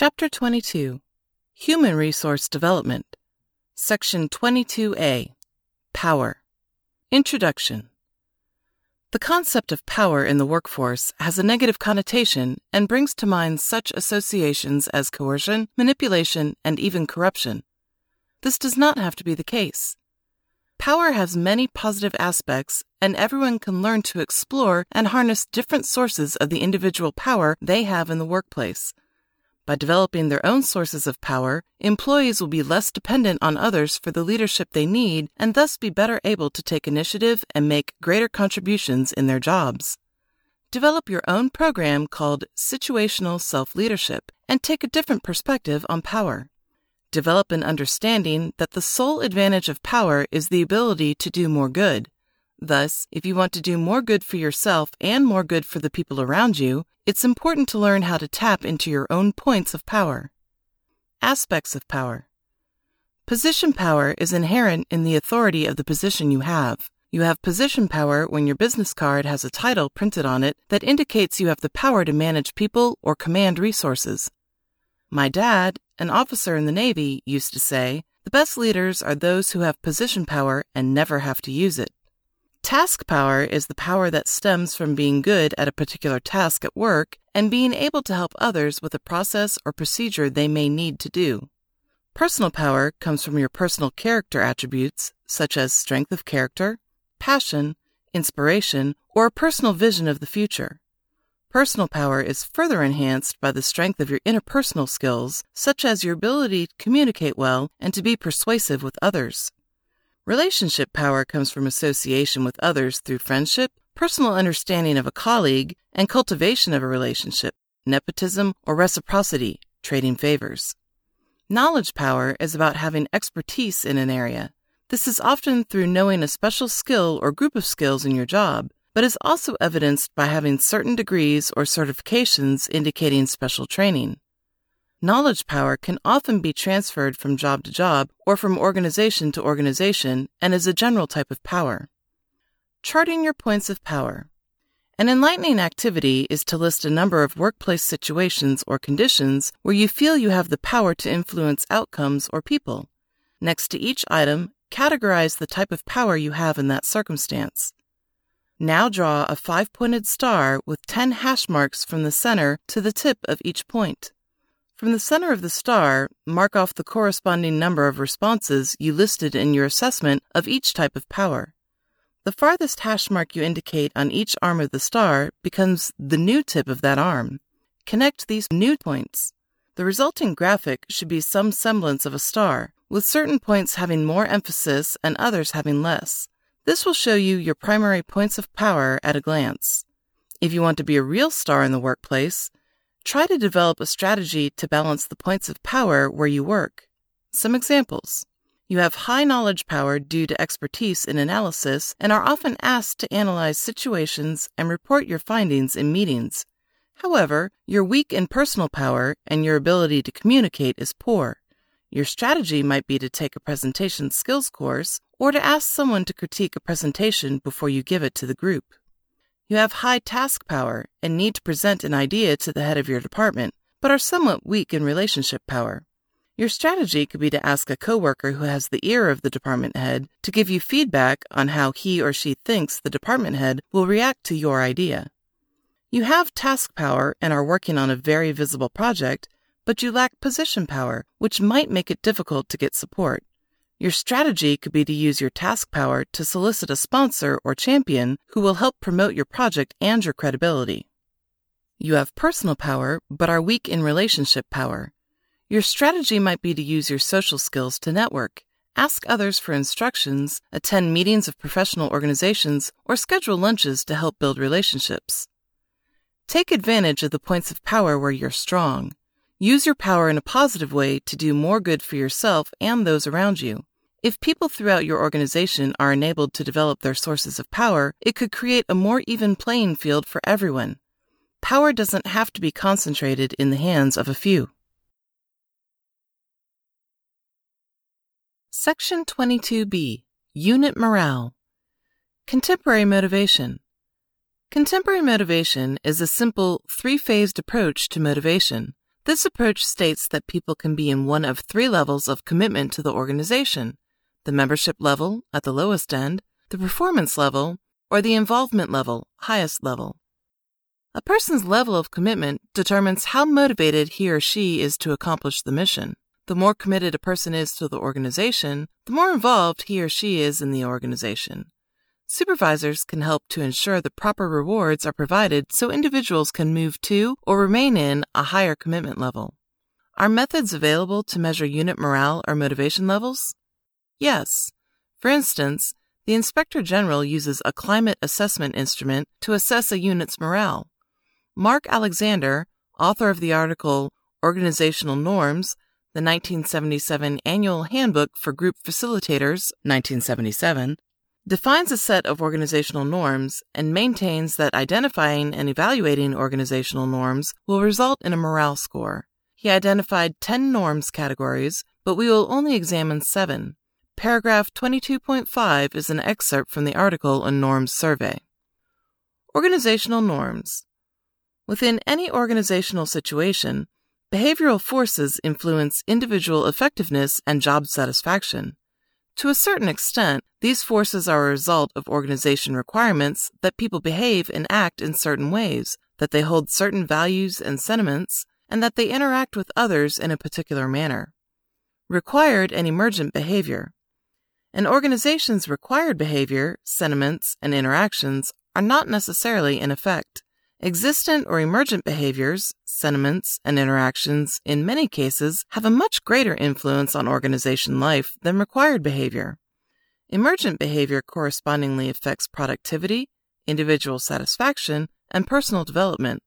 Chapter 22 Human Resource Development, Section 22A Power. Introduction The concept of power in the workforce has a negative connotation and brings to mind such associations as coercion, manipulation, and even corruption. This does not have to be the case. Power has many positive aspects, and everyone can learn to explore and harness different sources of the individual power they have in the workplace. By developing their own sources of power, employees will be less dependent on others for the leadership they need and thus be better able to take initiative and make greater contributions in their jobs. Develop your own program called Situational Self Leadership and take a different perspective on power. Develop an understanding that the sole advantage of power is the ability to do more good. Thus, if you want to do more good for yourself and more good for the people around you, it's important to learn how to tap into your own points of power. Aspects of power Position power is inherent in the authority of the position you have. You have position power when your business card has a title printed on it that indicates you have the power to manage people or command resources. My dad, an officer in the Navy, used to say, the best leaders are those who have position power and never have to use it. Task power is the power that stems from being good at a particular task at work and being able to help others with a process or procedure they may need to do. Personal power comes from your personal character attributes, such as strength of character, passion, inspiration, or a personal vision of the future. Personal power is further enhanced by the strength of your interpersonal skills, such as your ability to communicate well and to be persuasive with others. Relationship power comes from association with others through friendship, personal understanding of a colleague, and cultivation of a relationship, nepotism, or reciprocity, trading favors. Knowledge power is about having expertise in an area. This is often through knowing a special skill or group of skills in your job, but is also evidenced by having certain degrees or certifications indicating special training. Knowledge power can often be transferred from job to job or from organization to organization and is a general type of power. Charting your points of power. An enlightening activity is to list a number of workplace situations or conditions where you feel you have the power to influence outcomes or people. Next to each item, categorize the type of power you have in that circumstance. Now draw a five pointed star with 10 hash marks from the center to the tip of each point. From the center of the star, mark off the corresponding number of responses you listed in your assessment of each type of power. The farthest hash mark you indicate on each arm of the star becomes the new tip of that arm. Connect these new points. The resulting graphic should be some semblance of a star, with certain points having more emphasis and others having less. This will show you your primary points of power at a glance. If you want to be a real star in the workplace, Try to develop a strategy to balance the points of power where you work. Some examples. You have high knowledge power due to expertise in analysis and are often asked to analyze situations and report your findings in meetings. However, you're weak in personal power and your ability to communicate is poor. Your strategy might be to take a presentation skills course or to ask someone to critique a presentation before you give it to the group. You have high task power and need to present an idea to the head of your department, but are somewhat weak in relationship power. Your strategy could be to ask a coworker who has the ear of the department head to give you feedback on how he or she thinks the department head will react to your idea. You have task power and are working on a very visible project, but you lack position power, which might make it difficult to get support. Your strategy could be to use your task power to solicit a sponsor or champion who will help promote your project and your credibility. You have personal power, but are weak in relationship power. Your strategy might be to use your social skills to network, ask others for instructions, attend meetings of professional organizations, or schedule lunches to help build relationships. Take advantage of the points of power where you're strong. Use your power in a positive way to do more good for yourself and those around you. If people throughout your organization are enabled to develop their sources of power, it could create a more even playing field for everyone. Power doesn't have to be concentrated in the hands of a few. Section 22b Unit Morale Contemporary Motivation Contemporary motivation is a simple, three phased approach to motivation. This approach states that people can be in one of three levels of commitment to the organization the membership level at the lowest end, the performance level, or the involvement level, highest level. A person's level of commitment determines how motivated he or she is to accomplish the mission. The more committed a person is to the organization, the more involved he or she is in the organization. Supervisors can help to ensure the proper rewards are provided so individuals can move to or remain in a higher commitment level. Are methods available to measure unit morale or motivation levels? Yes. For instance, the Inspector General uses a climate assessment instrument to assess a unit's morale. Mark Alexander, author of the article Organizational Norms, the 1977 Annual Handbook for Group Facilitators, 1977, defines a set of organizational norms and maintains that identifying and evaluating organizational norms will result in a morale score. He identified 10 norms categories, but we will only examine seven. Paragraph 22.5 is an excerpt from the article A Norms Survey. Organizational norms. Within any organizational situation, behavioral forces influence individual effectiveness and job satisfaction. To a certain extent, these forces are a result of organization requirements that people behave and act in certain ways, that they hold certain values and sentiments, and that they interact with others in a particular manner. Required and emergent behavior. An organization's required behavior, sentiments, and interactions are not necessarily in effect. Existent or emergent behaviors, sentiments, and interactions, in many cases, have a much greater influence on organization life than required behavior. Emergent behavior correspondingly affects productivity, individual satisfaction, and personal development.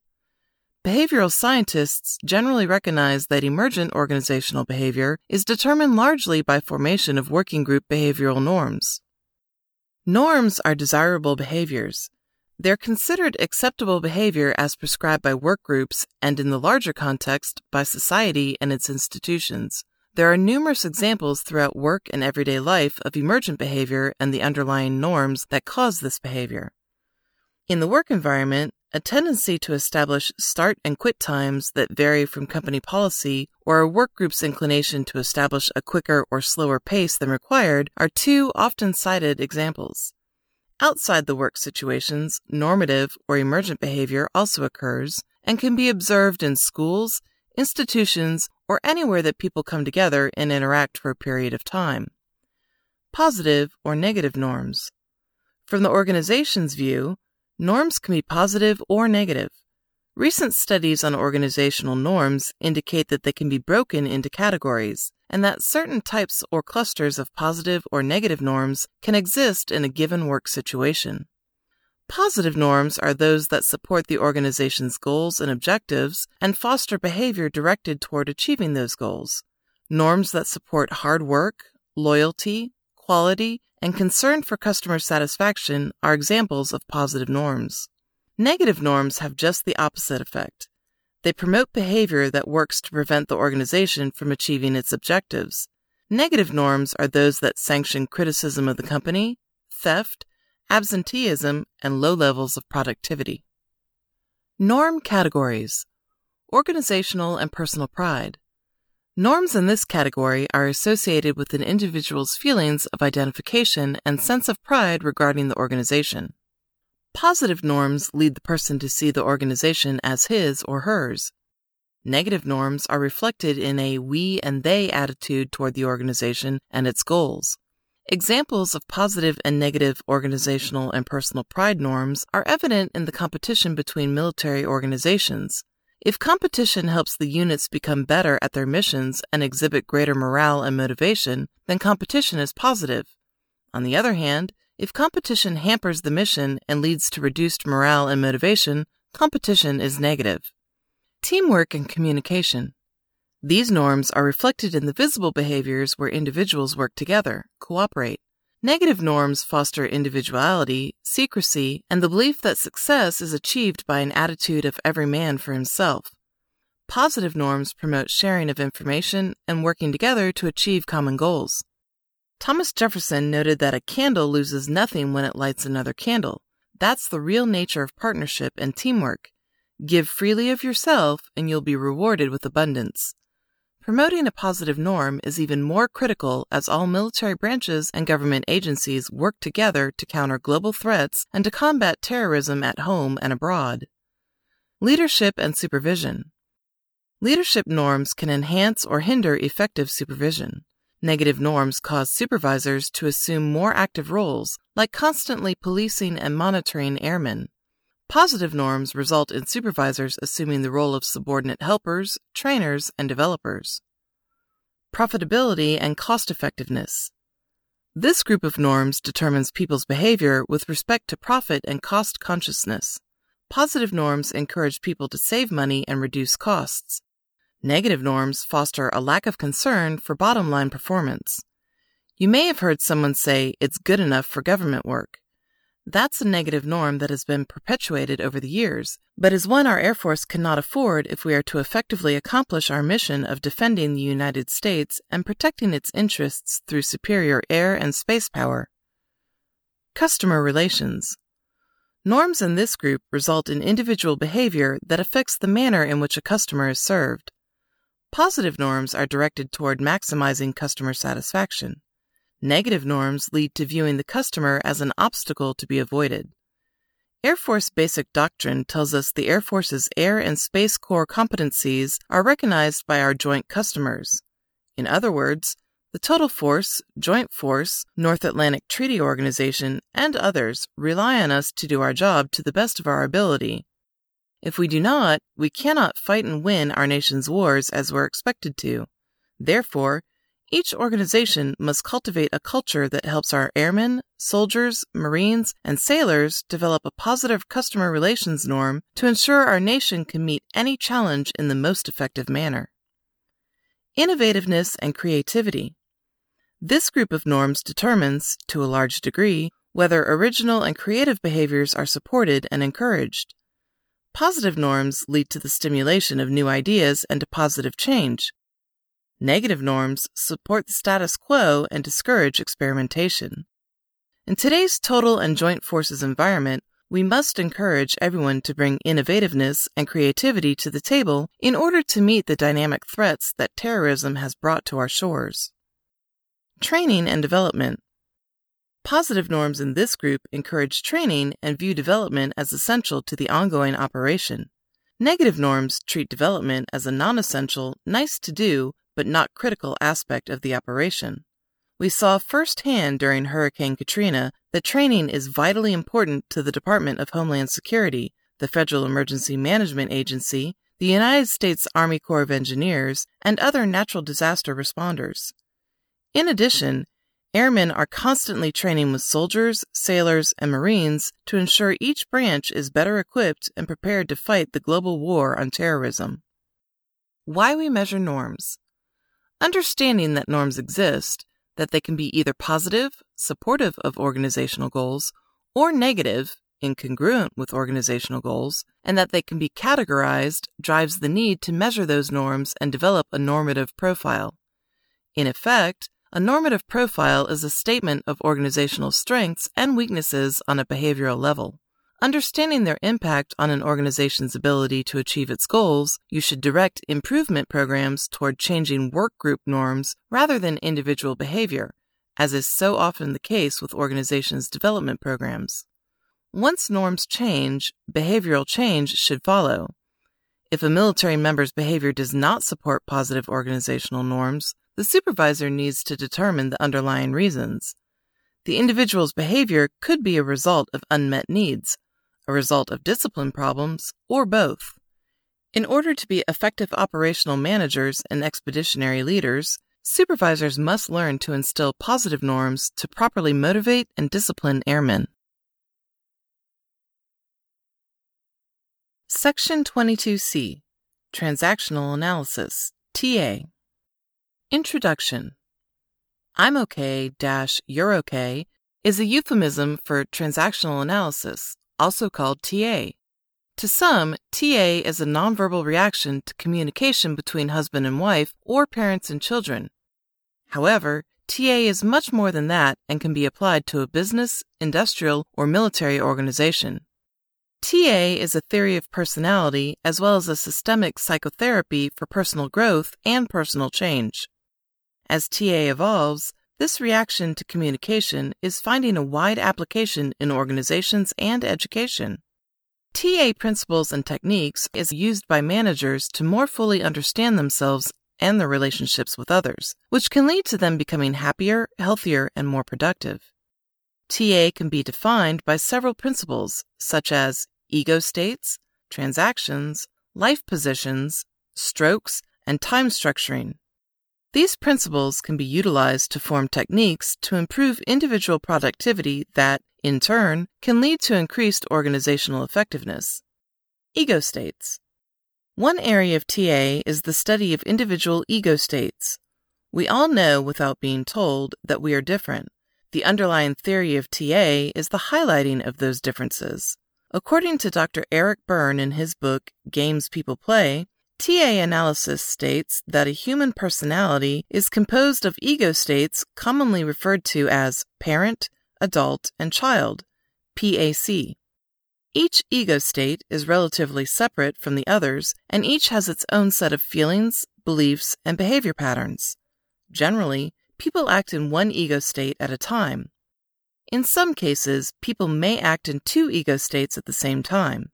Behavioral scientists generally recognize that emergent organizational behavior is determined largely by formation of working group behavioral norms. Norms are desirable behaviors they're considered acceptable behavior as prescribed by work groups and, in the larger context, by society and its institutions. There are numerous examples throughout work and everyday life of emergent behavior and the underlying norms that cause this behavior. In the work environment, a tendency to establish start and quit times that vary from company policy or a work group's inclination to establish a quicker or slower pace than required are two often cited examples. Outside the work situations, normative or emergent behavior also occurs and can be observed in schools, institutions, or anywhere that people come together and interact for a period of time. Positive or negative norms. From the organization's view, norms can be positive or negative. Recent studies on organizational norms indicate that they can be broken into categories, and that certain types or clusters of positive or negative norms can exist in a given work situation. Positive norms are those that support the organization's goals and objectives and foster behavior directed toward achieving those goals. Norms that support hard work, loyalty, quality, and concern for customer satisfaction are examples of positive norms. Negative norms have just the opposite effect. They promote behavior that works to prevent the organization from achieving its objectives. Negative norms are those that sanction criticism of the company, theft, absenteeism, and low levels of productivity. Norm categories Organizational and personal pride. Norms in this category are associated with an individual's feelings of identification and sense of pride regarding the organization. Positive norms lead the person to see the organization as his or hers. Negative norms are reflected in a we and they attitude toward the organization and its goals. Examples of positive and negative organizational and personal pride norms are evident in the competition between military organizations. If competition helps the units become better at their missions and exhibit greater morale and motivation, then competition is positive. On the other hand, if competition hampers the mission and leads to reduced morale and motivation, competition is negative. Teamwork and communication. These norms are reflected in the visible behaviors where individuals work together, cooperate. Negative norms foster individuality, secrecy, and the belief that success is achieved by an attitude of every man for himself. Positive norms promote sharing of information and working together to achieve common goals. Thomas Jefferson noted that a candle loses nothing when it lights another candle. That's the real nature of partnership and teamwork. Give freely of yourself, and you'll be rewarded with abundance. Promoting a positive norm is even more critical as all military branches and government agencies work together to counter global threats and to combat terrorism at home and abroad. Leadership and supervision. Leadership norms can enhance or hinder effective supervision. Negative norms cause supervisors to assume more active roles, like constantly policing and monitoring airmen. Positive norms result in supervisors assuming the role of subordinate helpers, trainers, and developers. Profitability and cost effectiveness. This group of norms determines people's behavior with respect to profit and cost consciousness. Positive norms encourage people to save money and reduce costs. Negative norms foster a lack of concern for bottom line performance. You may have heard someone say it's good enough for government work. That's a negative norm that has been perpetuated over the years, but is one our Air Force cannot afford if we are to effectively accomplish our mission of defending the United States and protecting its interests through superior air and space power. Customer relations. Norms in this group result in individual behavior that affects the manner in which a customer is served. Positive norms are directed toward maximizing customer satisfaction. Negative norms lead to viewing the customer as an obstacle to be avoided. Air Force Basic Doctrine tells us the Air Force's air and space core competencies are recognized by our joint customers. In other words, the Total Force, Joint Force, North Atlantic Treaty Organization, and others rely on us to do our job to the best of our ability. If we do not, we cannot fight and win our nation's wars as we're expected to. Therefore, each organization must cultivate a culture that helps our airmen, soldiers, Marines, and sailors develop a positive customer relations norm to ensure our nation can meet any challenge in the most effective manner. Innovativeness and creativity. This group of norms determines, to a large degree, whether original and creative behaviors are supported and encouraged. Positive norms lead to the stimulation of new ideas and to positive change, Negative norms support the status quo and discourage experimentation. In today's total and joint forces environment, we must encourage everyone to bring innovativeness and creativity to the table in order to meet the dynamic threats that terrorism has brought to our shores. Training and development. Positive norms in this group encourage training and view development as essential to the ongoing operation. Negative norms treat development as a non essential, nice to do, but not critical aspect of the operation. We saw firsthand during Hurricane Katrina that training is vitally important to the Department of Homeland Security, the Federal Emergency Management Agency, the United States Army Corps of Engineers, and other natural disaster responders. In addition, airmen are constantly training with soldiers, sailors, and Marines to ensure each branch is better equipped and prepared to fight the global war on terrorism. Why we measure norms. Understanding that norms exist, that they can be either positive, supportive of organizational goals, or negative, incongruent with organizational goals, and that they can be categorized drives the need to measure those norms and develop a normative profile. In effect, a normative profile is a statement of organizational strengths and weaknesses on a behavioral level. Understanding their impact on an organization's ability to achieve its goals, you should direct improvement programs toward changing work group norms rather than individual behavior, as is so often the case with organizations' development programs. Once norms change, behavioral change should follow. If a military member's behavior does not support positive organizational norms, the supervisor needs to determine the underlying reasons. The individual's behavior could be a result of unmet needs, a result of discipline problems, or both. In order to be effective operational managers and expeditionary leaders, supervisors must learn to instill positive norms to properly motivate and discipline airmen. Section 22C Transactional Analysis TA Introduction I'm okay dash you're okay is a euphemism for transactional analysis also called TA. To some, TA is a nonverbal reaction to communication between husband and wife or parents and children. However, TA is much more than that and can be applied to a business, industrial, or military organization. TA is a theory of personality as well as a systemic psychotherapy for personal growth and personal change. As TA evolves, this reaction to communication is finding a wide application in organizations and education. TA principles and techniques is used by managers to more fully understand themselves and their relationships with others, which can lead to them becoming happier, healthier, and more productive. TA can be defined by several principles, such as ego states, transactions, life positions, strokes, and time structuring. These principles can be utilized to form techniques to improve individual productivity that, in turn, can lead to increased organizational effectiveness. Ego states. One area of TA is the study of individual ego states. We all know without being told that we are different. The underlying theory of TA is the highlighting of those differences. According to Dr. Eric Berne in his book Games People Play, TA analysis states that a human personality is composed of ego states commonly referred to as parent, adult, and child, PAC. Each ego state is relatively separate from the others, and each has its own set of feelings, beliefs, and behavior patterns. Generally, people act in one ego state at a time. In some cases, people may act in two ego states at the same time.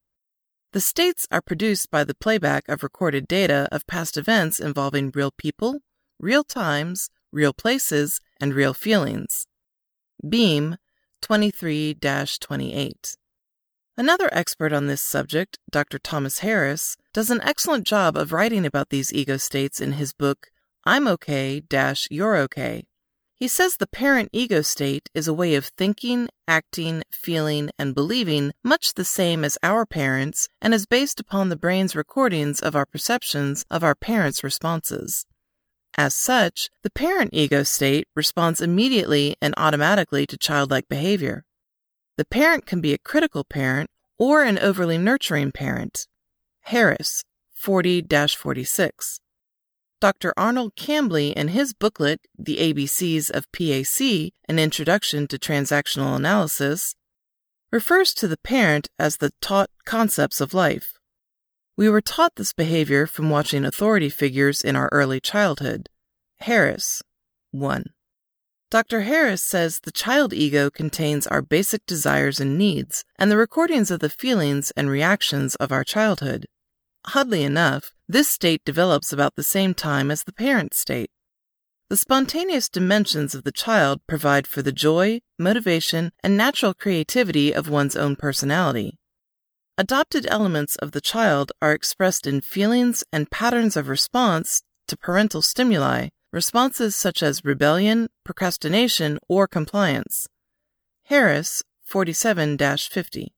The states are produced by the playback of recorded data of past events involving real people, real times, real places, and real feelings. Berne 23 28. Another expert on this subject, Dr. Thomas Harris, does an excellent job of writing about these ego states in his book, I'm Okay You're Okay. He says the parent ego state is a way of thinking, acting, feeling, and believing much the same as our parents and is based upon the brain's recordings of our perceptions of our parents' responses. As such, the parent ego state responds immediately and automatically to childlike behavior. The parent can be a critical parent or an overly nurturing parent. Harris, 40 46. Dr. Arnold Cambly, in his booklet, The ABCs of PAC An Introduction to Transactional Analysis, refers to the parent as the taught concepts of life. We were taught this behavior from watching authority figures in our early childhood. Harris, 1. Dr. Harris says the child ego contains our basic desires and needs, and the recordings of the feelings and reactions of our childhood. Oddly enough, this state develops about the same time as the parent state. The spontaneous dimensions of the child provide for the joy, motivation, and natural creativity of one's own personality. Adopted elements of the child are expressed in feelings and patterns of response to parental stimuli, responses such as rebellion, procrastination, or compliance. Harris, 47 50.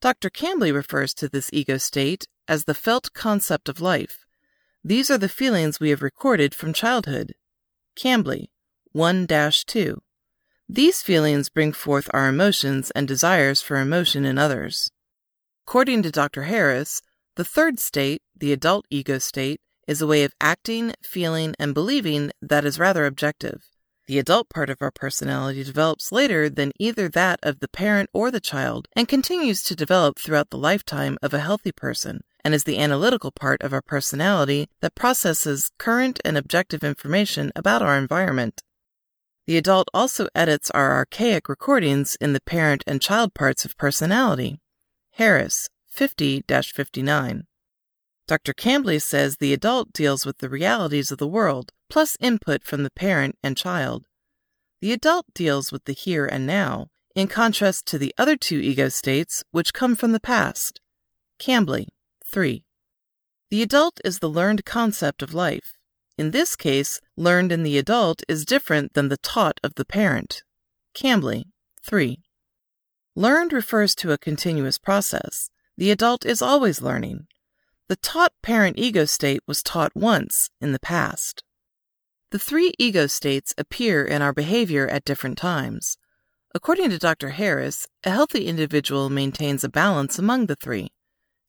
Dr. Cambly refers to this ego state as the felt concept of life. These are the feelings we have recorded from childhood. Cambly, 1 2. These feelings bring forth our emotions and desires for emotion in others. According to Dr. Harris, the third state, the adult ego state, is a way of acting, feeling, and believing that is rather objective. The adult part of our personality develops later than either that of the parent or the child and continues to develop throughout the lifetime of a healthy person and is the analytical part of our personality that processes current and objective information about our environment. The adult also edits our archaic recordings in the parent and child parts of personality. Harris, 50 59. Dr. Cambly says the adult deals with the realities of the world, plus input from the parent and child. The adult deals with the here and now, in contrast to the other two ego states, which come from the past. Cambly, 3. The adult is the learned concept of life. In this case, learned in the adult is different than the taught of the parent. Cambly, 3. Learned refers to a continuous process. The adult is always learning. The taught parent ego state was taught once in the past. The three ego states appear in our behavior at different times. According to Dr. Harris, a healthy individual maintains a balance among the three.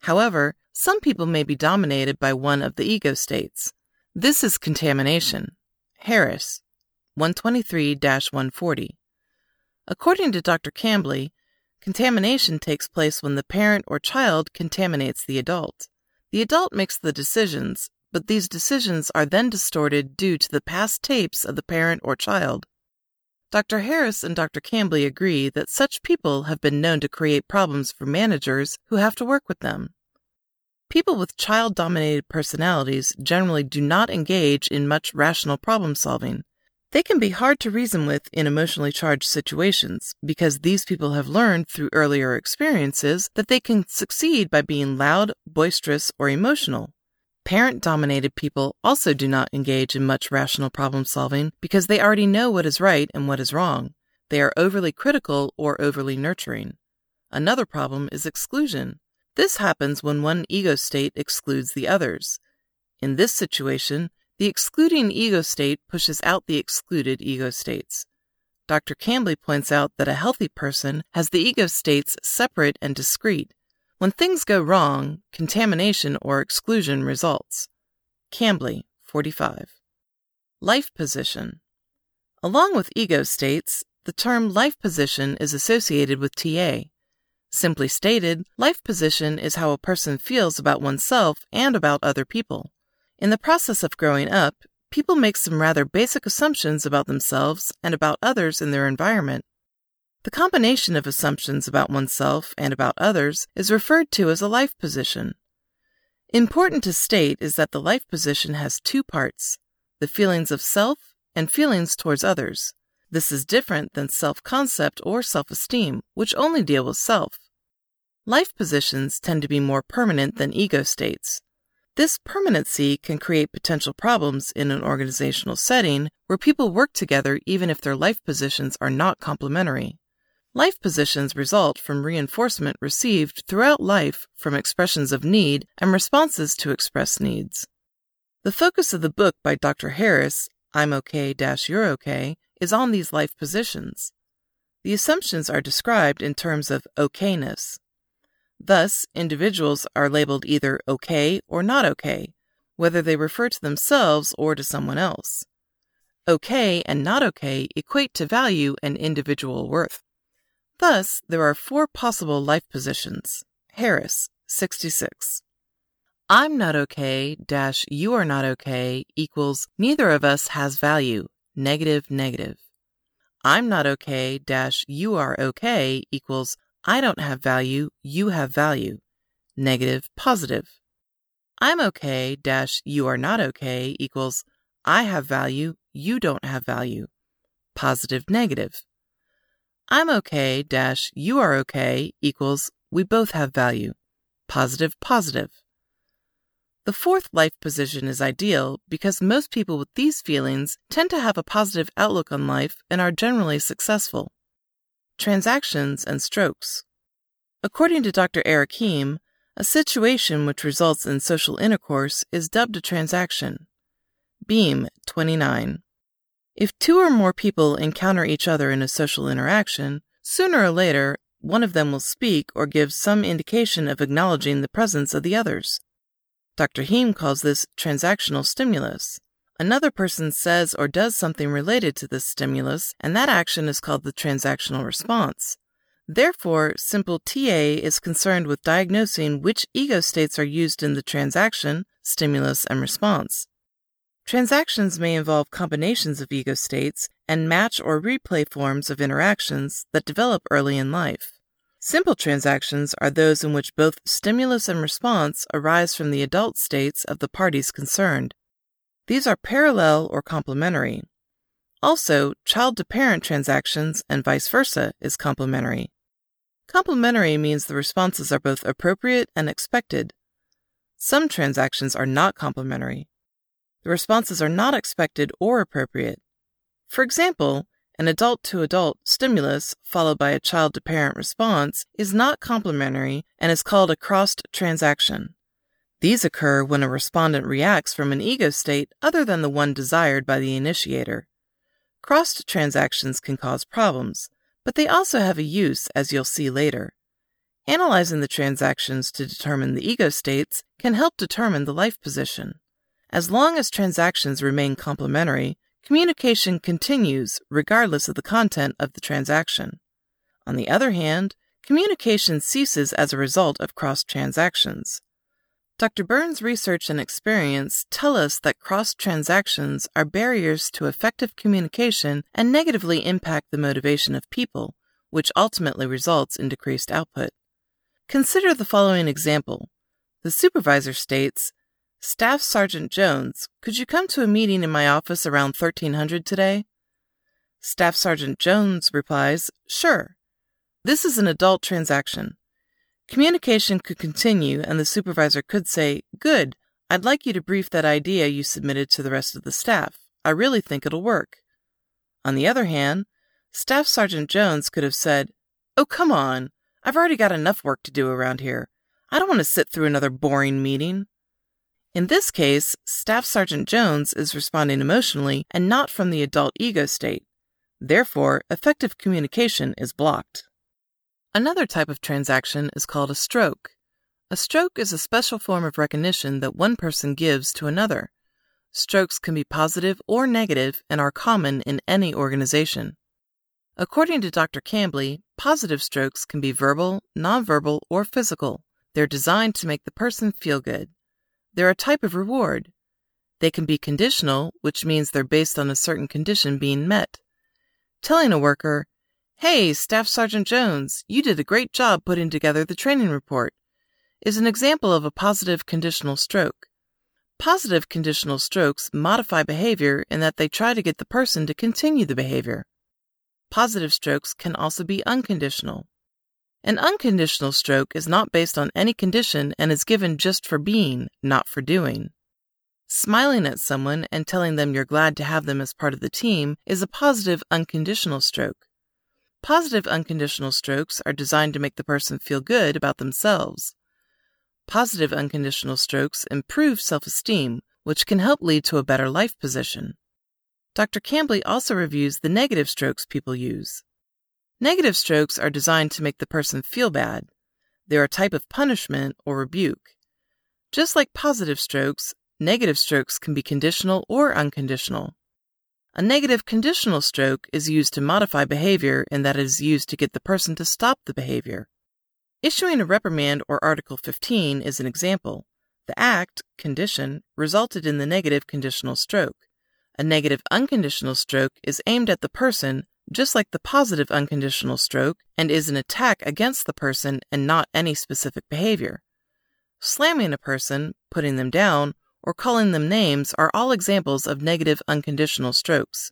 However, some people may be dominated by one of the ego states. This is contamination. Harris, 123 140. According to Dr. Cambly, Contamination takes place when the parent or child contaminates the adult. The adult makes the decisions, but these decisions are then distorted due to the past tapes of the parent or child. Dr. Harris and Dr. Cambly agree that such people have been known to create problems for managers who have to work with them. People with child dominated personalities generally do not engage in much rational problem solving. They can be hard to reason with in emotionally charged situations because these people have learned through earlier experiences that they can succeed by being loud, boisterous, or emotional. Parent dominated people also do not engage in much rational problem solving because they already know what is right and what is wrong. They are overly critical or overly nurturing. Another problem is exclusion. This happens when one ego state excludes the others. In this situation, the excluding ego state pushes out the excluded ego states. Dr. Cambly points out that a healthy person has the ego states separate and discrete. When things go wrong, contamination or exclusion results. Cambly, 45. Life position. Along with ego states, the term life position is associated with TA. Simply stated, life position is how a person feels about oneself and about other people. In the process of growing up, people make some rather basic assumptions about themselves and about others in their environment. The combination of assumptions about oneself and about others is referred to as a life position. Important to state is that the life position has two parts the feelings of self and feelings towards others. This is different than self concept or self esteem, which only deal with self. Life positions tend to be more permanent than ego states. This permanency can create potential problems in an organizational setting where people work together even if their life positions are not complementary. Life positions result from reinforcement received throughout life from expressions of need and responses to expressed needs. The focus of the book by Dr. Harris, I'm okay you're okay, is on these life positions. The assumptions are described in terms of okayness. Thus, individuals are labeled either okay or not okay, whether they refer to themselves or to someone else. Okay and not okay equate to value and individual worth. Thus, there are four possible life positions. Harris, 66. I'm not okay dash you are not okay equals neither of us has value, negative, negative. I'm not okay dash you are okay equals I don't have value, you have value. Negative, positive. I'm okay dash you are not okay equals I have value, you don't have value. Positive, negative. I'm okay dash you are okay equals we both have value. Positive, positive. The fourth life position is ideal because most people with these feelings tend to have a positive outlook on life and are generally successful transactions, and strokes. According to Dr. Eric Berne, a situation which results in social intercourse is dubbed a transaction. Berne 29. If two or more people encounter each other in a social interaction, sooner or later, one of them will speak or give some indication of acknowledging the presence of the others. Dr. Berne calls this transactional stimulus. Another person says or does something related to this stimulus, and that action is called the transactional response. Therefore, simple TA is concerned with diagnosing which ego states are used in the transaction, stimulus, and response. Transactions may involve combinations of ego states and match or replay forms of interactions that develop early in life. Simple transactions are those in which both stimulus and response arise from the adult states of the parties concerned. These are parallel or complementary. Also, child to parent transactions and vice versa is complementary. Complementary means the responses are both appropriate and expected. Some transactions are not complementary. The responses are not expected or appropriate. For example, an adult to adult stimulus followed by a child to parent response is not complementary and is called a crossed transaction. These occur when a respondent reacts from an ego state other than the one desired by the initiator. Crossed transactions can cause problems, but they also have a use, as you'll see later. Analyzing the transactions to determine the ego states can help determine the life position. As long as transactions remain complementary, communication continues regardless of the content of the transaction. On the other hand, communication ceases as a result of cross transactions. Dr. Berne's research and experience tell us that cross transactions are barriers to effective communication and negatively impact the motivation of people, which ultimately results in decreased output. Consider the following example. The supervisor states, Staff Sergeant Jones, could you come to a meeting in my office around 1300 today? Staff Sergeant Jones replies, Sure. This is an adult transaction. Communication could continue, and the supervisor could say, Good, I'd like you to brief that idea you submitted to the rest of the staff. I really think it'll work. On the other hand, Staff Sergeant Jones could have said, Oh, come on. I've already got enough work to do around here. I don't want to sit through another boring meeting. In this case, Staff Sergeant Jones is responding emotionally and not from the adult ego state. Therefore, effective communication is blocked. Another type of transaction is called a stroke. A stroke is a special form of recognition that one person gives to another. Strokes can be positive or negative and are common in any organization. According to Dr. Cambly, positive strokes can be verbal, nonverbal, or physical. They're designed to make the person feel good. They're a type of reward. They can be conditional, which means they're based on a certain condition being met. Telling a worker, Hey, Staff Sergeant Jones, you did a great job putting together the training report, is an example of a positive conditional stroke. Positive conditional strokes modify behavior in that they try to get the person to continue the behavior. Positive strokes can also be unconditional. An unconditional stroke is not based on any condition and is given just for being, not for doing. Smiling at someone and telling them you're glad to have them as part of the team is a positive unconditional stroke. Positive unconditional strokes are designed to make the person feel good about themselves. Positive unconditional strokes improve self esteem, which can help lead to a better life position. Dr. Cambly also reviews the negative strokes people use. Negative strokes are designed to make the person feel bad. They're a type of punishment or rebuke. Just like positive strokes, negative strokes can be conditional or unconditional. A negative conditional stroke is used to modify behavior in that it is used to get the person to stop the behavior. Issuing a reprimand or Article 15 is an example. The act, condition, resulted in the negative conditional stroke. A negative unconditional stroke is aimed at the person, just like the positive unconditional stroke, and is an attack against the person and not any specific behavior. Slamming a person, putting them down, or calling them names are all examples of negative unconditional strokes.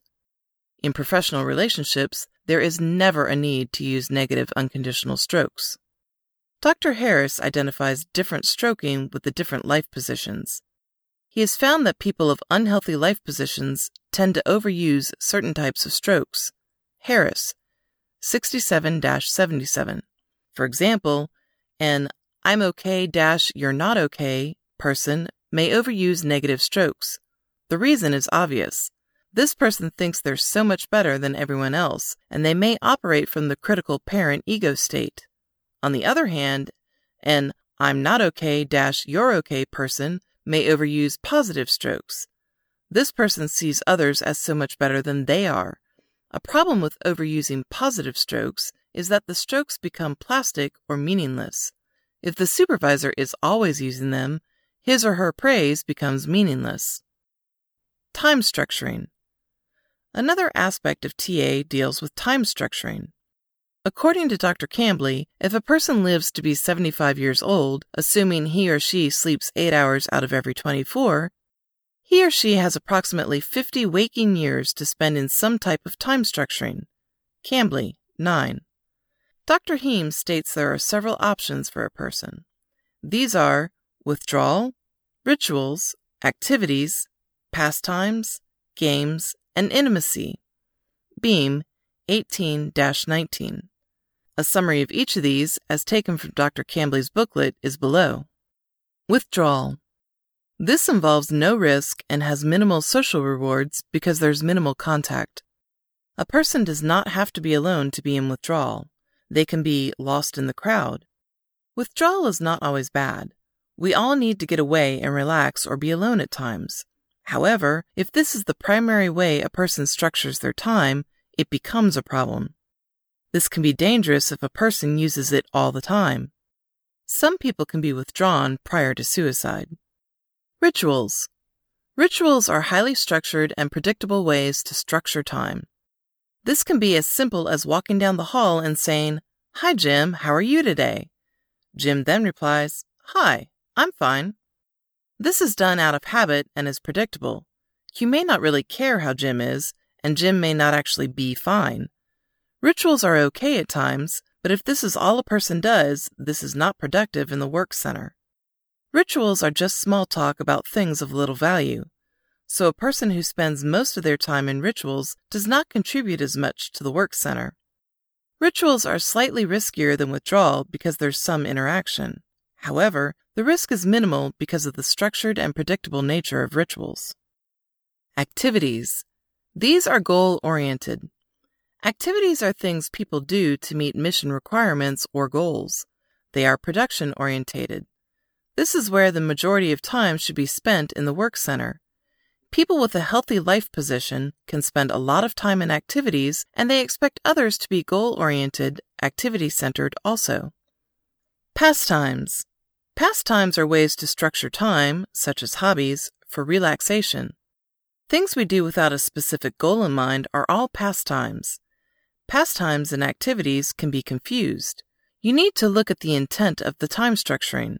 In professional relationships, there is never a need to use negative unconditional strokes. Dr. Harris identifies different stroking with the different life positions. He has found that people of unhealthy life positions tend to overuse certain types of strokes. Harris, 67 77. For example, an I'm okay dash you're not okay person may overuse negative strokes. The reason is obvious. This person thinks they're so much better than everyone else, and they may operate from the critical parent ego state. On the other hand, an I'm not okay dash you're okay person may overuse positive strokes. This person sees others as so much better than they are. A problem with overusing positive strokes is that the strokes become plastic or meaningless. If the supervisor is always using them, his or her praise becomes meaningless. Time structuring. Another aspect of TA deals with time structuring. According to Dr. Cambly, if a person lives to be 75 years old, assuming he or she sleeps 8 hours out of every 24, he or she has approximately 50 waking years to spend in some type of time structuring. Cambly, 9. Dr. Berne states there are several options for a person. These are withdrawal, rituals, activities, pastimes, games, and intimacy. Berne 18 19. A summary of each of these, as taken from Dr. Cambly's booklet, is below. Withdrawal. This involves no risk and has minimal social rewards because there's minimal contact. A person does not have to be alone to be in withdrawal. They can be lost in the crowd. Withdrawal is not always bad. We all need to get away and relax or be alone at times. However, if this is the primary way a person structures their time, it becomes a problem. This can be dangerous if a person uses it all the time. Some people can be withdrawn prior to suicide. Rituals. Rituals are highly structured and predictable ways to structure time. This can be as simple as walking down the hall and saying, Hi, Jim, how are you today? Jim then replies, Hi, I'm fine. This is done out of habit and is predictable. You may not really care how Jim is, and Jim may not actually be fine. Rituals are okay at times, but if this is all a person does, this is not productive in the work center. Rituals are just small talk about things of little value. So a person who spends most of their time in rituals does not contribute as much to the work center. Rituals are slightly riskier than withdrawal because there's some interaction. However, the risk is minimal because of the structured and predictable nature of rituals. Activities. These are goal oriented. Activities are things people do to meet mission requirements or goals. They are production orientated. This is where the majority of time should be spent in the work center. People with a healthy life position can spend a lot of time in activities, and they expect others to be goal oriented, activity centered also. Pastimes. Pastimes are ways to structure time, such as hobbies, for relaxation. Things we do without a specific goal in mind are all pastimes. Pastimes and activities can be confused. You need to look at the intent of the time structuring.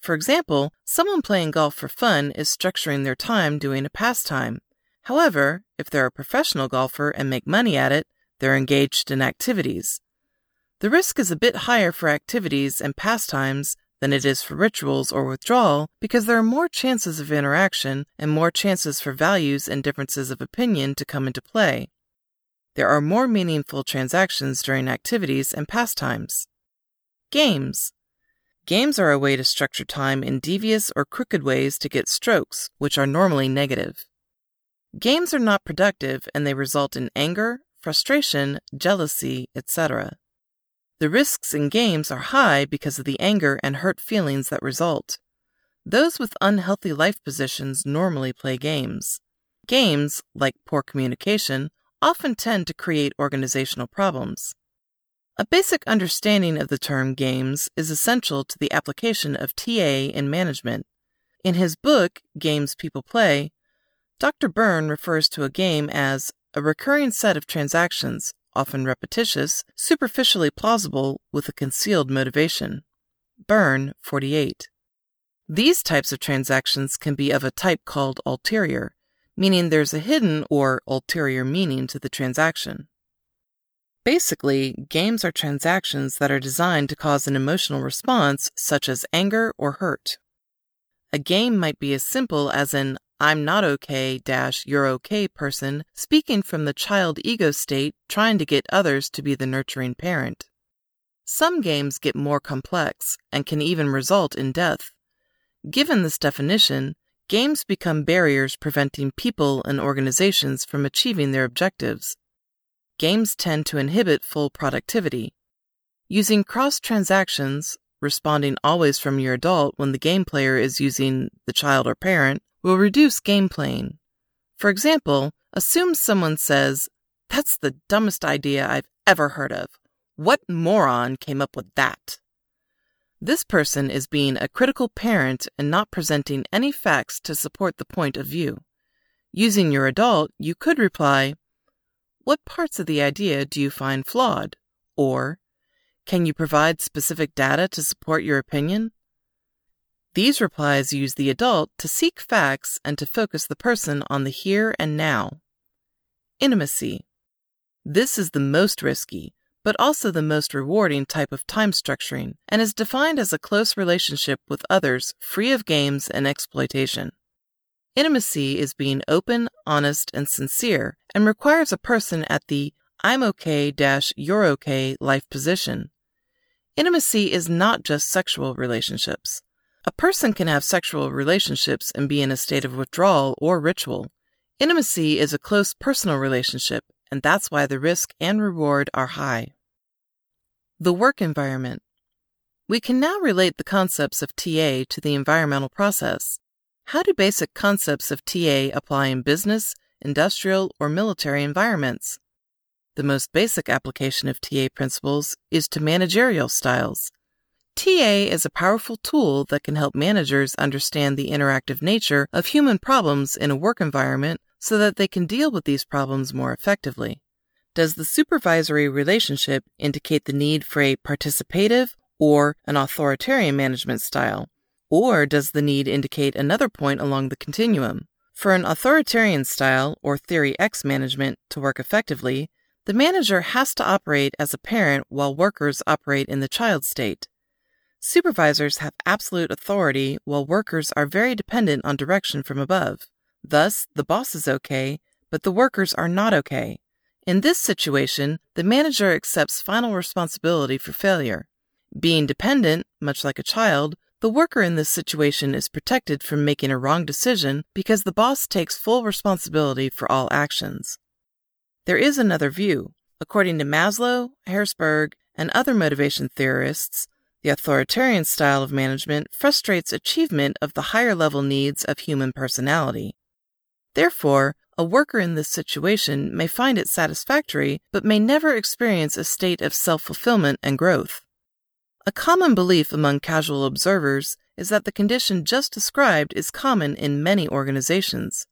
For example, someone playing golf for fun is structuring their time doing a pastime. However, if they're a professional golfer and make money at it, they're engaged in activities. The risk is a bit higher for activities and pastimes than it is for rituals or withdrawal because there are more chances of interaction and more chances for values and differences of opinion to come into play. There are more meaningful transactions during activities and pastimes. Games. Games are a way to structure time in devious or crooked ways to get strokes, which are normally negative. Games are not productive and they result in anger, frustration, jealousy, etc. The risks in games are high because of the anger and hurt feelings that result. Those with unhealthy life positions normally play games. Games, like poor communication, often tend to create organizational problems. A basic understanding of the term games is essential to the application of TA in management. In his book, Games People Play, Dr. Berne refers to a game as a recurring set of transactions, often repetitious, superficially plausible, with a concealed motivation. Berne, 48. These types of transactions can be of a type called ulterior, meaning there's a hidden or ulterior meaning to the transaction. Basically, games are transactions that are designed to cause an emotional response such as anger or hurt. A game might be as simple as an I'm not okay dash you're okay person speaking from the child ego state trying to get others to be the nurturing parent. Some games get more complex and can even result in death. Given this definition, games become barriers preventing people and organizations from achieving their objectives games tend to inhibit full productivity. Using cross transactions, responding always from your adult when the game player is using the child or parent, will reduce game playing. For example, assume someone says, That's the dumbest idea I've ever heard of. What moron came up with that? This person is being a critical parent and not presenting any facts to support the point of view. Using your adult, you could reply, what parts of the idea do you find flawed? Or, can you provide specific data to support your opinion? These replies use the adult to seek facts and to focus the person on the here and now. Intimacy. This is the most risky, but also the most rewarding type of time structuring and is defined as a close relationship with others free of games and exploitation. Intimacy is being open, honest, and sincere and requires a person at the I'm okay dash you're okay life position. Intimacy is not just sexual relationships. A person can have sexual relationships and be in a state of withdrawal or ritual. Intimacy is a close personal relationship, and that's why the risk and reward are high. The work environment. We can now relate the concepts of TA to the environmental process. How do basic concepts of TA apply in business, industrial, or military environments? The most basic application of TA principles is to managerial styles. TA is a powerful tool that can help managers understand the interactive nature of human problems in a work environment so that they can deal with these problems more effectively. Does the supervisory relationship indicate the need for a participative or an authoritarian management style? Or does the need indicate another point along the continuum? For an authoritarian style or theory X management to work effectively, the manager has to operate as a parent while workers operate in the child state. Supervisors have absolute authority while workers are very dependent on direction from above. Thus, the boss is okay, but the workers are not okay. In this situation, the manager accepts final responsibility for failure. Being dependent, much like a child, the worker in this situation is protected from making a wrong decision because the boss takes full responsibility for all actions. There is another view. According to Maslow, Herzberg, and other motivation theorists, the authoritarian style of management frustrates achievement of the higher level needs of human personality. Therefore, a worker in this situation may find it satisfactory, but may never experience a state of self fulfillment and growth. A common belief among casual observers is that the condition just described is common in many organizations.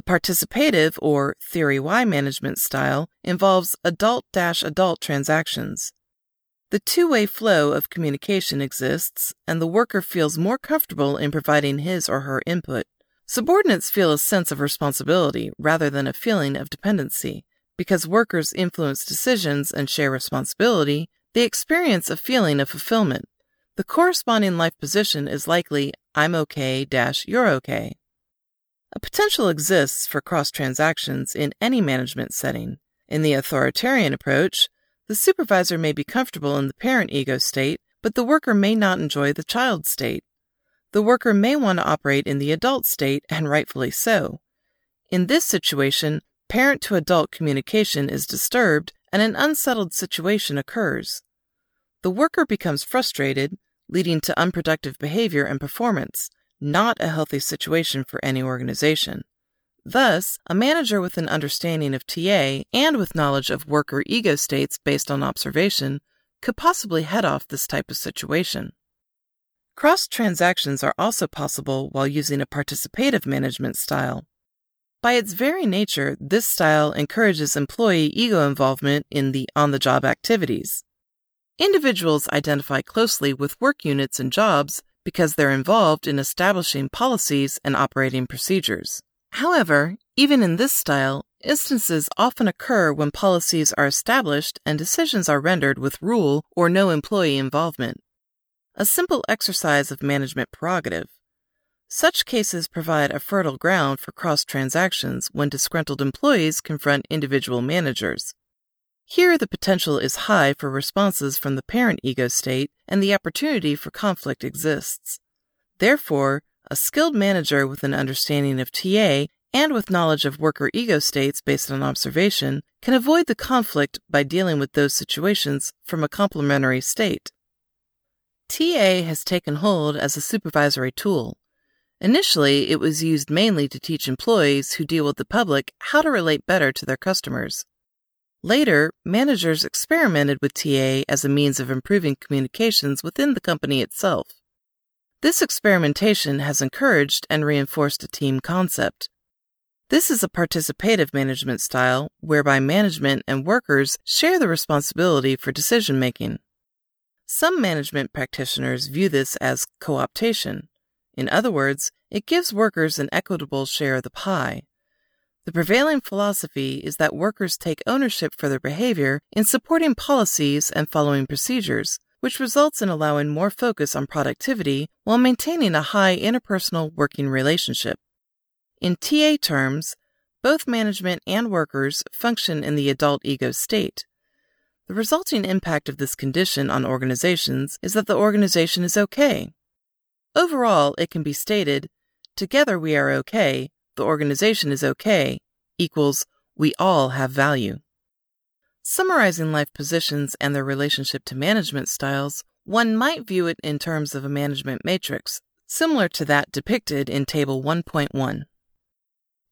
The participative or Theory Y management style involves adult adult transactions. The two way flow of communication exists, and the worker feels more comfortable in providing his or her input. Subordinates feel a sense of responsibility rather than a feeling of dependency. Because workers influence decisions and share responsibility, they experience a feeling of fulfillment. The corresponding life position is likely I'm okay you're okay. A potential exists for cross transactions in any management setting. In the authoritarian approach, the supervisor may be comfortable in the parent ego state, but the worker may not enjoy the child state. The worker may want to operate in the adult state, and rightfully so. In this situation, parent to adult communication is disturbed and an unsettled situation occurs. The worker becomes frustrated, leading to unproductive behavior and performance, not a healthy situation for any organization. Thus, a manager with an understanding of TA and with knowledge of worker ego states based on observation could possibly head off this type of situation. Cross transactions are also possible while using a participative management style. By its very nature, this style encourages employee ego involvement in the on the job activities. Individuals identify closely with work units and jobs because they're involved in establishing policies and operating procedures. However, even in this style, instances often occur when policies are established and decisions are rendered with rule or no employee involvement. A simple exercise of management prerogative. Such cases provide a fertile ground for cross transactions when disgruntled employees confront individual managers. Here, the potential is high for responses from the parent ego state, and the opportunity for conflict exists. Therefore, a skilled manager with an understanding of TA and with knowledge of worker ego states based on observation can avoid the conflict by dealing with those situations from a complementary state. TA has taken hold as a supervisory tool. Initially, it was used mainly to teach employees who deal with the public how to relate better to their customers. Later, managers experimented with TA as a means of improving communications within the company itself. This experimentation has encouraged and reinforced a team concept. This is a participative management style whereby management and workers share the responsibility for decision making. Some management practitioners view this as co optation. In other words, it gives workers an equitable share of the pie. The prevailing philosophy is that workers take ownership for their behavior in supporting policies and following procedures, which results in allowing more focus on productivity while maintaining a high interpersonal working relationship. In TA terms, both management and workers function in the adult ego state. The resulting impact of this condition on organizations is that the organization is okay. Overall, it can be stated together we are okay, the organization is okay, equals we all have value. Summarizing life positions and their relationship to management styles, one might view it in terms of a management matrix, similar to that depicted in Table 1.1.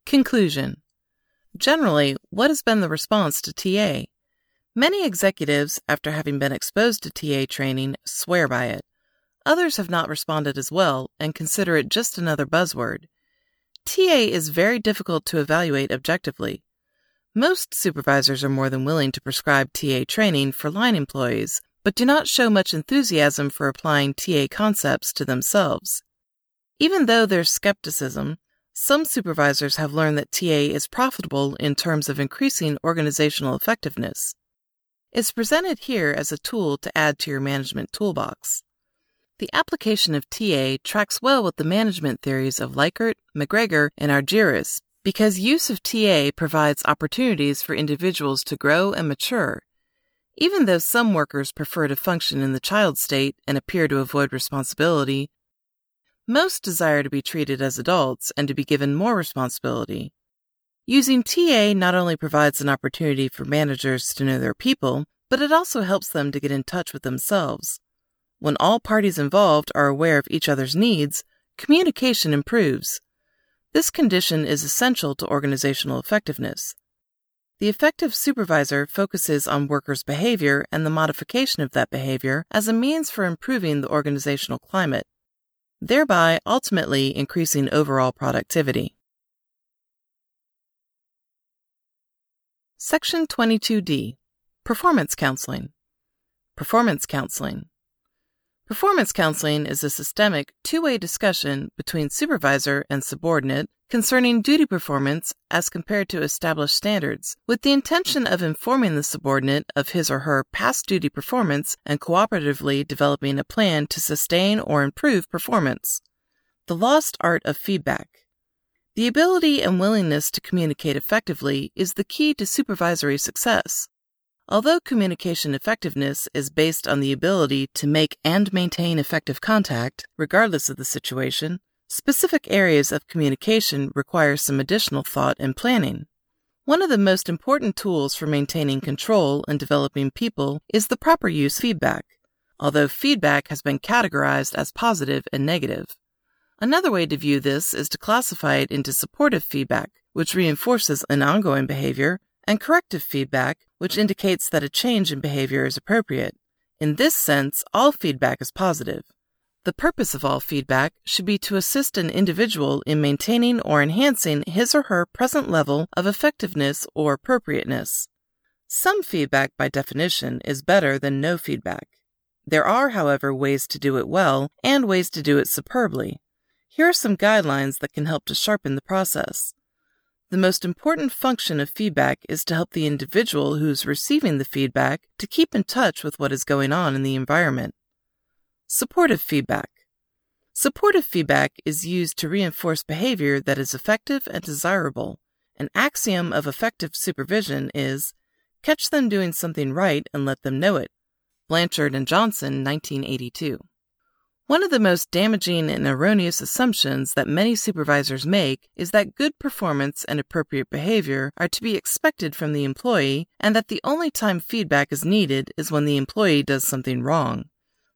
Conclusion Generally, what has been the response to TA? Many executives, after having been exposed to TA training, swear by it. Others have not responded as well and consider it just another buzzword. TA is very difficult to evaluate objectively. Most supervisors are more than willing to prescribe TA training for line employees, but do not show much enthusiasm for applying TA concepts to themselves. Even though there's skepticism, some supervisors have learned that TA is profitable in terms of increasing organizational effectiveness. It's presented here as a tool to add to your management toolbox. The application of TA tracks well with the management theories of Likert, McGregor, and Argyris because use of TA provides opportunities for individuals to grow and mature. Even though some workers prefer to function in the child state and appear to avoid responsibility, most desire to be treated as adults and to be given more responsibility. Using TA not only provides an opportunity for managers to know their people, but it also helps them to get in touch with themselves. When all parties involved are aware of each other's needs, communication improves. This condition is essential to organizational effectiveness. The effective supervisor focuses on workers' behavior and the modification of that behavior as a means for improving the organizational climate thereby ultimately increasing overall productivity. Section 22D Performance Counseling Performance Counseling Performance counseling is a systemic, two way discussion between supervisor and subordinate concerning duty performance as compared to established standards, with the intention of informing the subordinate of his or her past duty performance and cooperatively developing a plan to sustain or improve performance. The lost art of feedback. The ability and willingness to communicate effectively is the key to supervisory success. Although communication effectiveness is based on the ability to make and maintain effective contact, regardless of the situation, Specific areas of communication require some additional thought and planning. One of the most important tools for maintaining control and developing people is the proper use feedback, although feedback has been categorized as positive and negative. Another way to view this is to classify it into supportive feedback, which reinforces an ongoing behavior, and corrective feedback, which indicates that a change in behavior is appropriate. In this sense, all feedback is positive. The purpose of all feedback should be to assist an individual in maintaining or enhancing his or her present level of effectiveness or appropriateness. Some feedback, by definition, is better than no feedback. There are, however, ways to do it well and ways to do it superbly. Here are some guidelines that can help to sharpen the process. The most important function of feedback is to help the individual who's receiving the feedback to keep in touch with what is going on in the environment. Supportive feedback. Supportive feedback is used to reinforce behavior that is effective and desirable. An axiom of effective supervision is catch them doing something right and let them know it. Blanchard and Johnson, 1982. One of the most damaging and erroneous assumptions that many supervisors make is that good performance and appropriate behavior are to be expected from the employee and that the only time feedback is needed is when the employee does something wrong.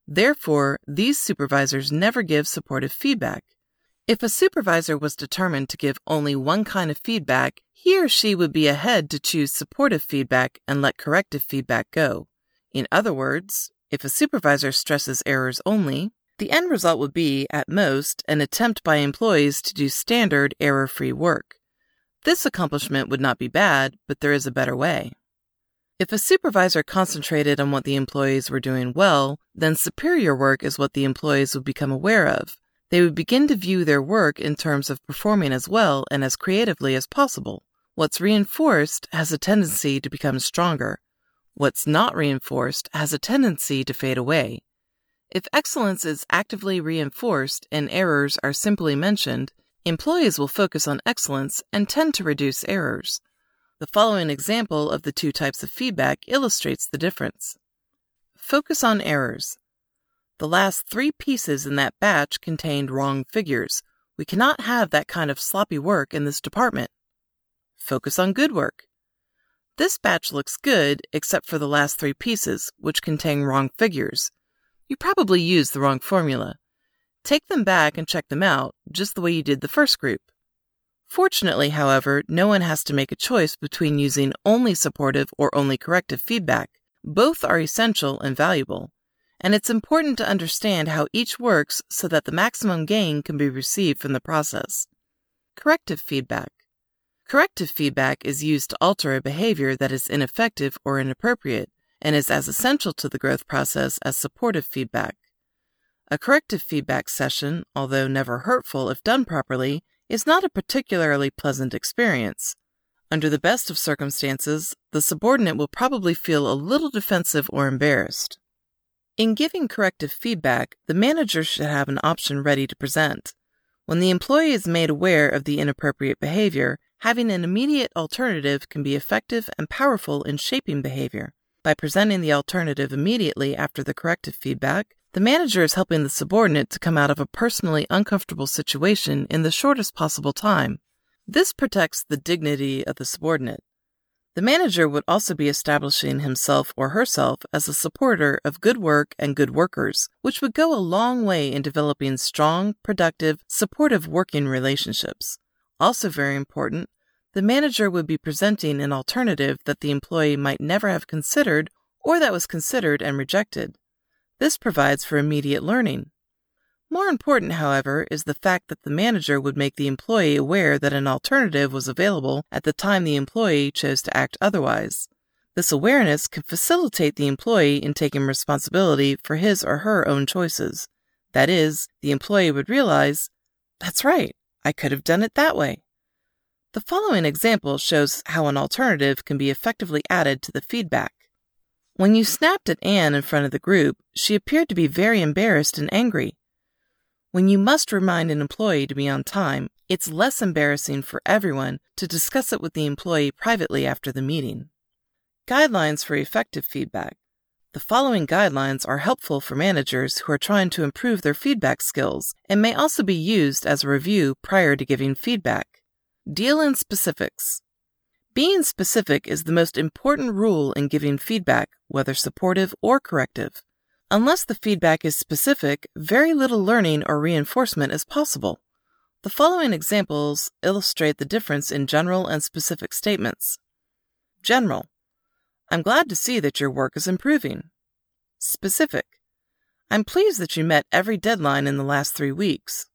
Therefore, these supervisors never give supportive feedback. If a supervisor was determined to give only one kind of feedback, he or she would be ahead to choose supportive feedback and let corrective feedback go. In other words, if a supervisor stresses errors only, the end result would be, at most, an attempt by employees to do standard error free work. This accomplishment would not be bad, but there is a better way. If a supervisor concentrated on what the employees were doing well, then superior work is what the employees would become aware of. They would begin to view their work in terms of performing as well and as creatively as possible. What's reinforced has a tendency to become stronger. What's not reinforced has a tendency to fade away. If excellence is actively reinforced and errors are simply mentioned, employees will focus on excellence and tend to reduce errors. The following example of the two types of feedback illustrates the difference. Focus on errors. The last three pieces in that batch contained wrong figures. We cannot have that kind of sloppy work in this department. Focus on good work. This batch looks good except for the last three pieces, which contain wrong figures. You probably used the wrong formula. Take them back and check them out, just the way you did the first group. Fortunately, however, no one has to make a choice between using only supportive or only corrective feedback. Both are essential and valuable, and it's important to understand how each works so that the maximum gain can be received from the process. Corrective feedback. Corrective feedback is used to alter a behavior that is ineffective or inappropriate and is as essential to the growth process as supportive feedback. A corrective feedback session, although never hurtful if done properly, is not a particularly pleasant experience. Under the best of circumstances, the subordinate will probably feel a little defensive or embarrassed. In giving corrective feedback, the manager should have an option ready to present. When the employee is made aware of the inappropriate behavior, having an immediate alternative can be effective and powerful in shaping behavior. By presenting the alternative immediately after the corrective feedback, the manager is helping the subordinate to come out of a personally uncomfortable situation in the shortest possible time. This protects the dignity of the subordinate. The manager would also be establishing himself or herself as a supporter of good work and good workers, which would go a long way in developing strong, productive, supportive working relationships. Also, very important, the manager would be presenting an alternative that the employee might never have considered or that was considered and rejected. This provides for immediate learning. More important, however, is the fact that the manager would make the employee aware that an alternative was available at the time the employee chose to act otherwise. This awareness can facilitate the employee in taking responsibility for his or her own choices. That is, the employee would realize, that's right, I could have done it that way. The following example shows how an alternative can be effectively added to the feedback. When you snapped at Anne in front of the group, she appeared to be very embarrassed and angry. When you must remind an employee to be on time, it's less embarrassing for everyone to discuss it with the employee privately after the meeting. Guidelines for effective feedback. The following guidelines are helpful for managers who are trying to improve their feedback skills and may also be used as a review prior to giving feedback. Deal in specifics. Being specific is the most important rule in giving feedback, whether supportive or corrective. Unless the feedback is specific, very little learning or reinforcement is possible. The following examples illustrate the difference in general and specific statements. General. I'm glad to see that your work is improving. Specific. I'm pleased that you met every deadline in the last three weeks.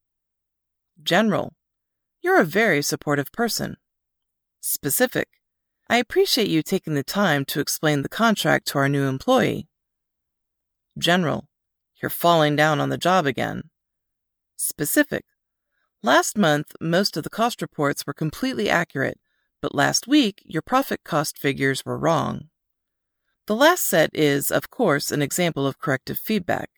General. You're a very supportive person. Specific. I appreciate you taking the time to explain the contract to our new employee. General. You're falling down on the job again. Specific. Last month, most of the cost reports were completely accurate, but last week, your profit cost figures were wrong. The last set is, of course, an example of corrective feedback.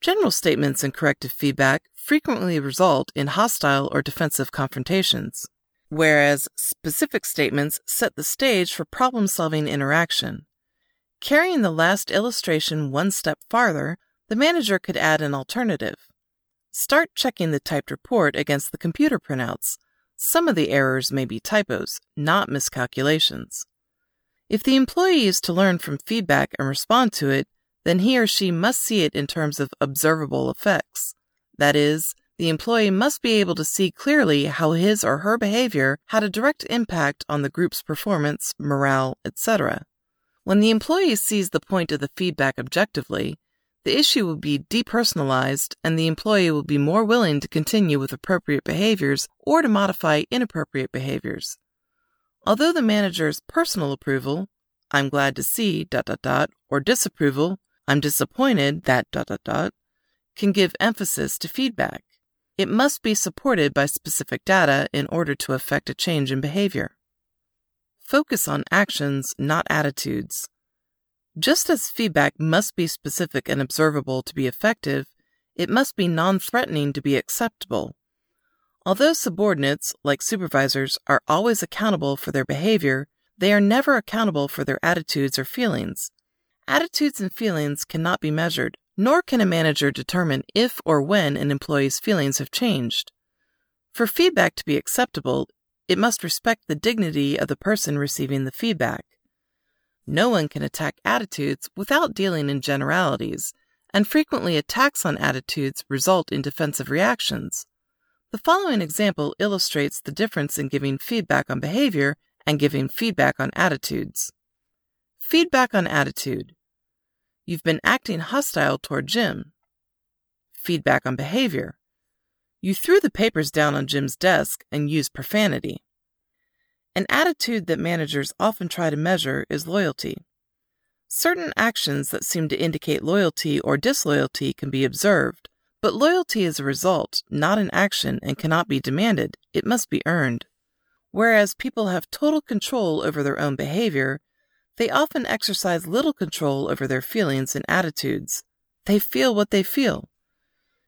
General statements and corrective feedback frequently result in hostile or defensive confrontations whereas specific statements set the stage for problem solving interaction. Carrying the last illustration one step farther, the manager could add an alternative. Start checking the typed report against the computer printouts. Some of the errors may be typos, not miscalculations. If the employee is to learn from feedback and respond to it, then he or she must see it in terms of observable effects. That is, the employee must be able to see clearly how his or her behavior had a direct impact on the group's performance, morale, etc. When the employee sees the point of the feedback objectively, the issue will be depersonalized and the employee will be more willing to continue with appropriate behaviors or to modify inappropriate behaviors. Although the manager's personal approval, I'm glad to see, dot, dot, dot, or disapproval, I'm disappointed, that, dot, dot, dot, can give emphasis to feedback. It must be supported by specific data in order to affect a change in behavior. Focus on actions, not attitudes. Just as feedback must be specific and observable to be effective, it must be non threatening to be acceptable. Although subordinates, like supervisors, are always accountable for their behavior, they are never accountable for their attitudes or feelings. Attitudes and feelings cannot be measured, nor can a manager determine if or when an employee's feelings have changed. For feedback to be acceptable, it must respect the dignity of the person receiving the feedback. No one can attack attitudes without dealing in generalities, and frequently attacks on attitudes result in defensive reactions. The following example illustrates the difference in giving feedback on behavior and giving feedback on attitudes. Feedback on attitude. You've been acting hostile toward Jim. Feedback on behavior. You threw the papers down on Jim's desk and used profanity. An attitude that managers often try to measure is loyalty. Certain actions that seem to indicate loyalty or disloyalty can be observed, but loyalty is a result, not an action, and cannot be demanded. It must be earned. Whereas people have total control over their own behavior, they often exercise little control over their feelings and attitudes. They feel what they feel.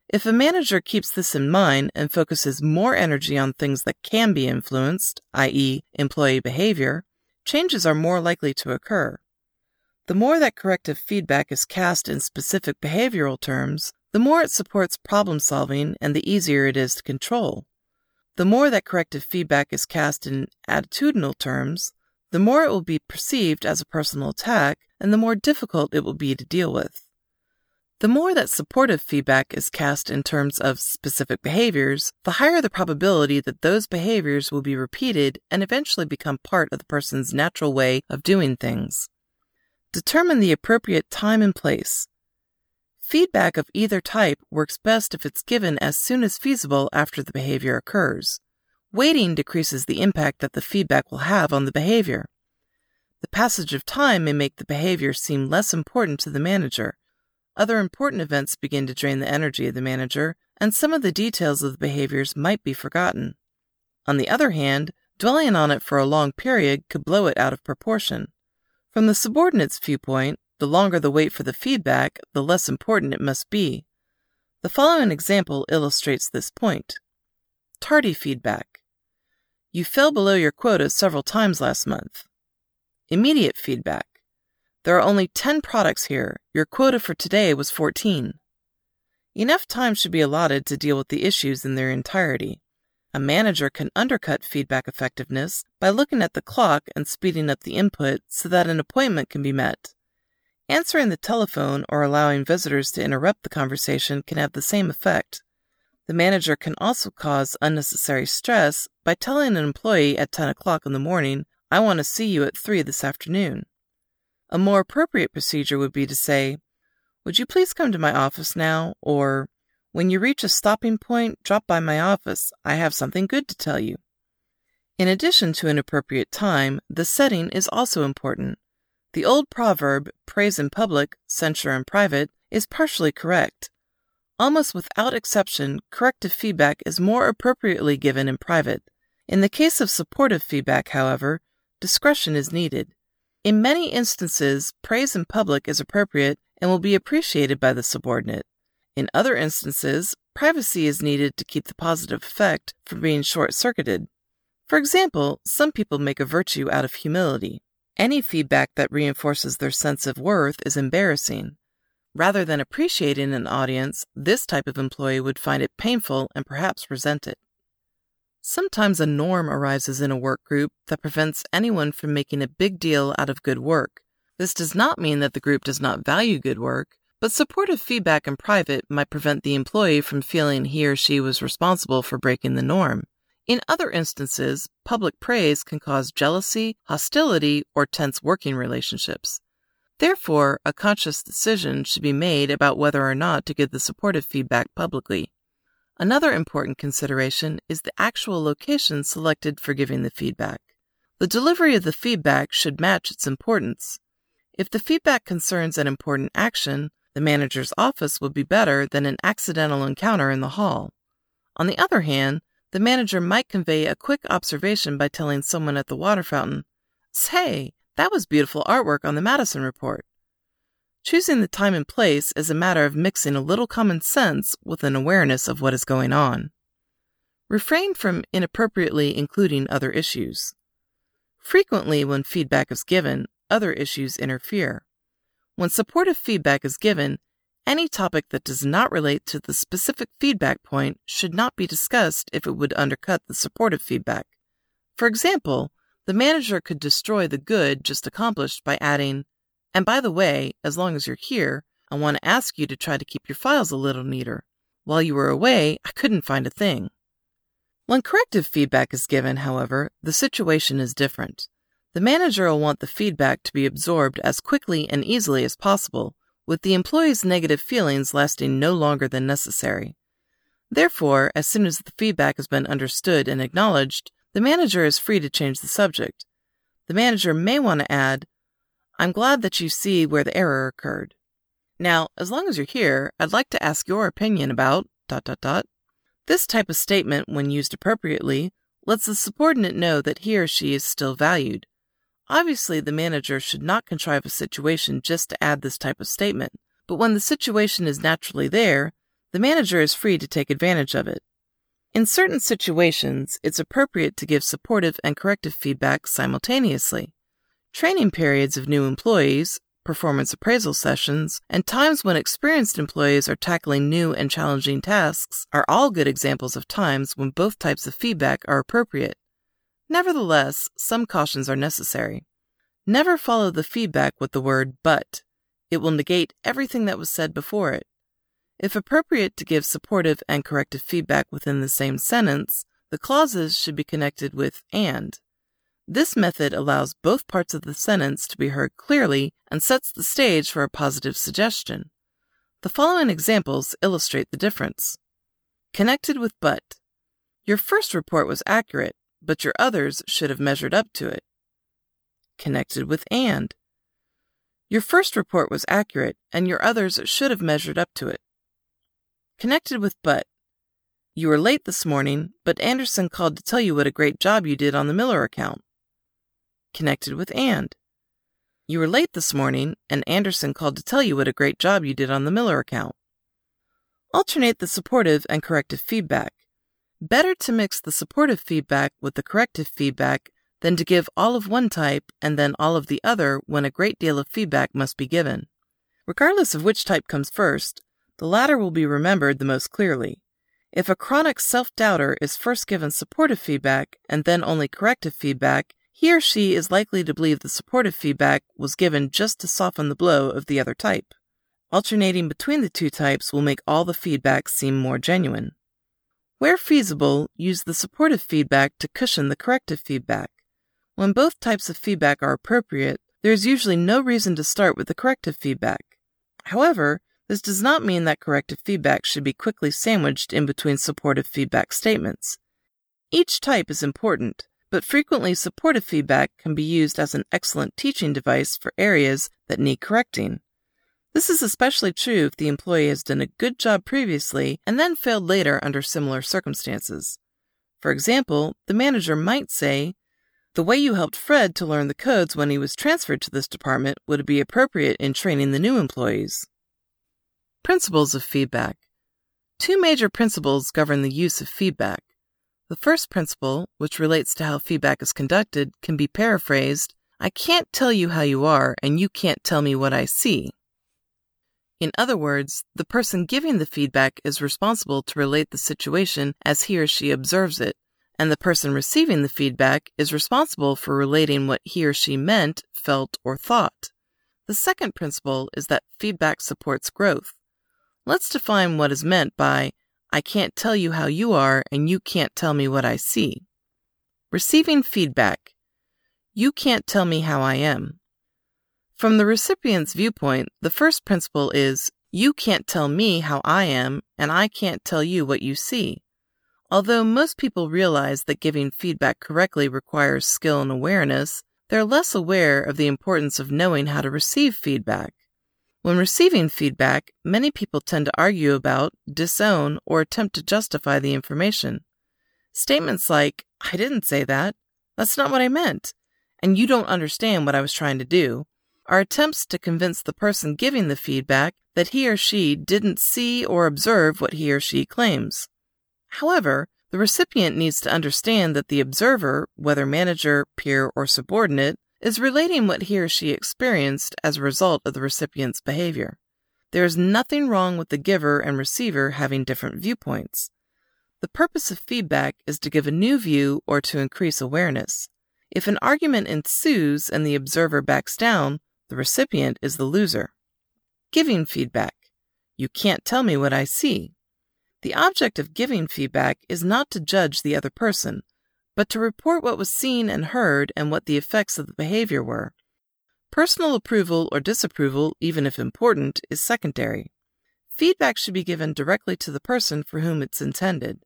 If a manager keeps this in mind and focuses more energy on things that can be influenced, i.e., employee behavior, changes are more likely to occur. The more that corrective feedback is cast in specific behavioral terms, the more it supports problem solving and the easier it is to control. The more that corrective feedback is cast in attitudinal terms, the more it will be perceived as a personal attack and the more difficult it will be to deal with. The more that supportive feedback is cast in terms of specific behaviors, the higher the probability that those behaviors will be repeated and eventually become part of the person's natural way of doing things. Determine the appropriate time and place. Feedback of either type works best if it's given as soon as feasible after the behavior occurs. Waiting decreases the impact that the feedback will have on the behavior. The passage of time may make the behavior seem less important to the manager. Other important events begin to drain the energy of the manager, and some of the details of the behaviors might be forgotten. On the other hand, dwelling on it for a long period could blow it out of proportion. From the subordinate's viewpoint, the longer the wait for the feedback, the less important it must be. The following example illustrates this point. Tardy feedback. You fell below your quota several times last month. Immediate feedback. There are only 10 products here. Your quota for today was 14. Enough time should be allotted to deal with the issues in their entirety. A manager can undercut feedback effectiveness by looking at the clock and speeding up the input so that an appointment can be met. Answering the telephone or allowing visitors to interrupt the conversation can have the same effect. The manager can also cause unnecessary stress by telling an employee at 10 o'clock in the morning, I want to see you at 3 this afternoon. A more appropriate procedure would be to say, Would you please come to my office now? Or, When you reach a stopping point, drop by my office. I have something good to tell you. In addition to an appropriate time, the setting is also important. The old proverb, praise in public, censure in private, is partially correct. Almost without exception, corrective feedback is more appropriately given in private. In the case of supportive feedback, however, discretion is needed. In many instances, praise in public is appropriate and will be appreciated by the subordinate. In other instances, privacy is needed to keep the positive effect from being short circuited. For example, some people make a virtue out of humility. Any feedback that reinforces their sense of worth is embarrassing. Rather than appreciating an audience, this type of employee would find it painful and perhaps resent it. Sometimes a norm arises in a work group that prevents anyone from making a big deal out of good work. This does not mean that the group does not value good work, but supportive feedback in private might prevent the employee from feeling he or she was responsible for breaking the norm. In other instances, public praise can cause jealousy, hostility, or tense working relationships. Therefore, a conscious decision should be made about whether or not to give the supportive feedback publicly. Another important consideration is the actual location selected for giving the feedback. The delivery of the feedback should match its importance. If the feedback concerns an important action, the manager's office would be better than an accidental encounter in the hall. On the other hand, the manager might convey a quick observation by telling someone at the water fountain, Say, that was beautiful artwork on the Madison report. Choosing the time and place is a matter of mixing a little common sense with an awareness of what is going on. Refrain from inappropriately including other issues. Frequently, when feedback is given, other issues interfere. When supportive feedback is given, any topic that does not relate to the specific feedback point should not be discussed if it would undercut the supportive feedback. For example, the manager could destroy the good just accomplished by adding, and by the way, as long as you're here, I want to ask you to try to keep your files a little neater. While you were away, I couldn't find a thing. When corrective feedback is given, however, the situation is different. The manager will want the feedback to be absorbed as quickly and easily as possible, with the employee's negative feelings lasting no longer than necessary. Therefore, as soon as the feedback has been understood and acknowledged, the manager is free to change the subject. The manager may want to add, I'm glad that you see where the error occurred. Now, as long as you're here, I'd like to ask your opinion about dot dot dot. This type of statement, when used appropriately, lets the subordinate know that he or she is still valued. Obviously, the manager should not contrive a situation just to add this type of statement, but when the situation is naturally there, the manager is free to take advantage of it. In certain situations, it's appropriate to give supportive and corrective feedback simultaneously. Training periods of new employees, performance appraisal sessions, and times when experienced employees are tackling new and challenging tasks are all good examples of times when both types of feedback are appropriate. Nevertheless, some cautions are necessary. Never follow the feedback with the word but. It will negate everything that was said before it. If appropriate to give supportive and corrective feedback within the same sentence, the clauses should be connected with and. This method allows both parts of the sentence to be heard clearly and sets the stage for a positive suggestion. The following examples illustrate the difference. Connected with but. Your first report was accurate, but your others should have measured up to it. Connected with and. Your first report was accurate, and your others should have measured up to it. Connected with but. You were late this morning, but Anderson called to tell you what a great job you did on the Miller account. Connected with and. You were late this morning, and Anderson called to tell you what a great job you did on the Miller account. Alternate the supportive and corrective feedback. Better to mix the supportive feedback with the corrective feedback than to give all of one type and then all of the other when a great deal of feedback must be given. Regardless of which type comes first, the latter will be remembered the most clearly. If a chronic self doubter is first given supportive feedback and then only corrective feedback, he or she is likely to believe the supportive feedback was given just to soften the blow of the other type. Alternating between the two types will make all the feedback seem more genuine. Where feasible, use the supportive feedback to cushion the corrective feedback. When both types of feedback are appropriate, there is usually no reason to start with the corrective feedback. However, this does not mean that corrective feedback should be quickly sandwiched in between supportive feedback statements. Each type is important, but frequently supportive feedback can be used as an excellent teaching device for areas that need correcting. This is especially true if the employee has done a good job previously and then failed later under similar circumstances. For example, the manager might say, The way you helped Fred to learn the codes when he was transferred to this department would be appropriate in training the new employees. Principles of feedback. Two major principles govern the use of feedback. The first principle, which relates to how feedback is conducted, can be paraphrased I can't tell you how you are, and you can't tell me what I see. In other words, the person giving the feedback is responsible to relate the situation as he or she observes it, and the person receiving the feedback is responsible for relating what he or she meant, felt, or thought. The second principle is that feedback supports growth. Let's define what is meant by I can't tell you how you are and you can't tell me what I see. Receiving feedback. You can't tell me how I am. From the recipient's viewpoint, the first principle is you can't tell me how I am and I can't tell you what you see. Although most people realize that giving feedback correctly requires skill and awareness, they're less aware of the importance of knowing how to receive feedback. When receiving feedback, many people tend to argue about, disown, or attempt to justify the information. Statements like, I didn't say that, that's not what I meant, and you don't understand what I was trying to do, are attempts to convince the person giving the feedback that he or she didn't see or observe what he or she claims. However, the recipient needs to understand that the observer, whether manager, peer, or subordinate, is relating what he or she experienced as a result of the recipient's behavior. There is nothing wrong with the giver and receiver having different viewpoints. The purpose of feedback is to give a new view or to increase awareness. If an argument ensues and the observer backs down, the recipient is the loser. Giving feedback. You can't tell me what I see. The object of giving feedback is not to judge the other person, but to report what was seen and heard and what the effects of the behavior were. Personal approval or disapproval, even if important, is secondary. Feedback should be given directly to the person for whom it's intended.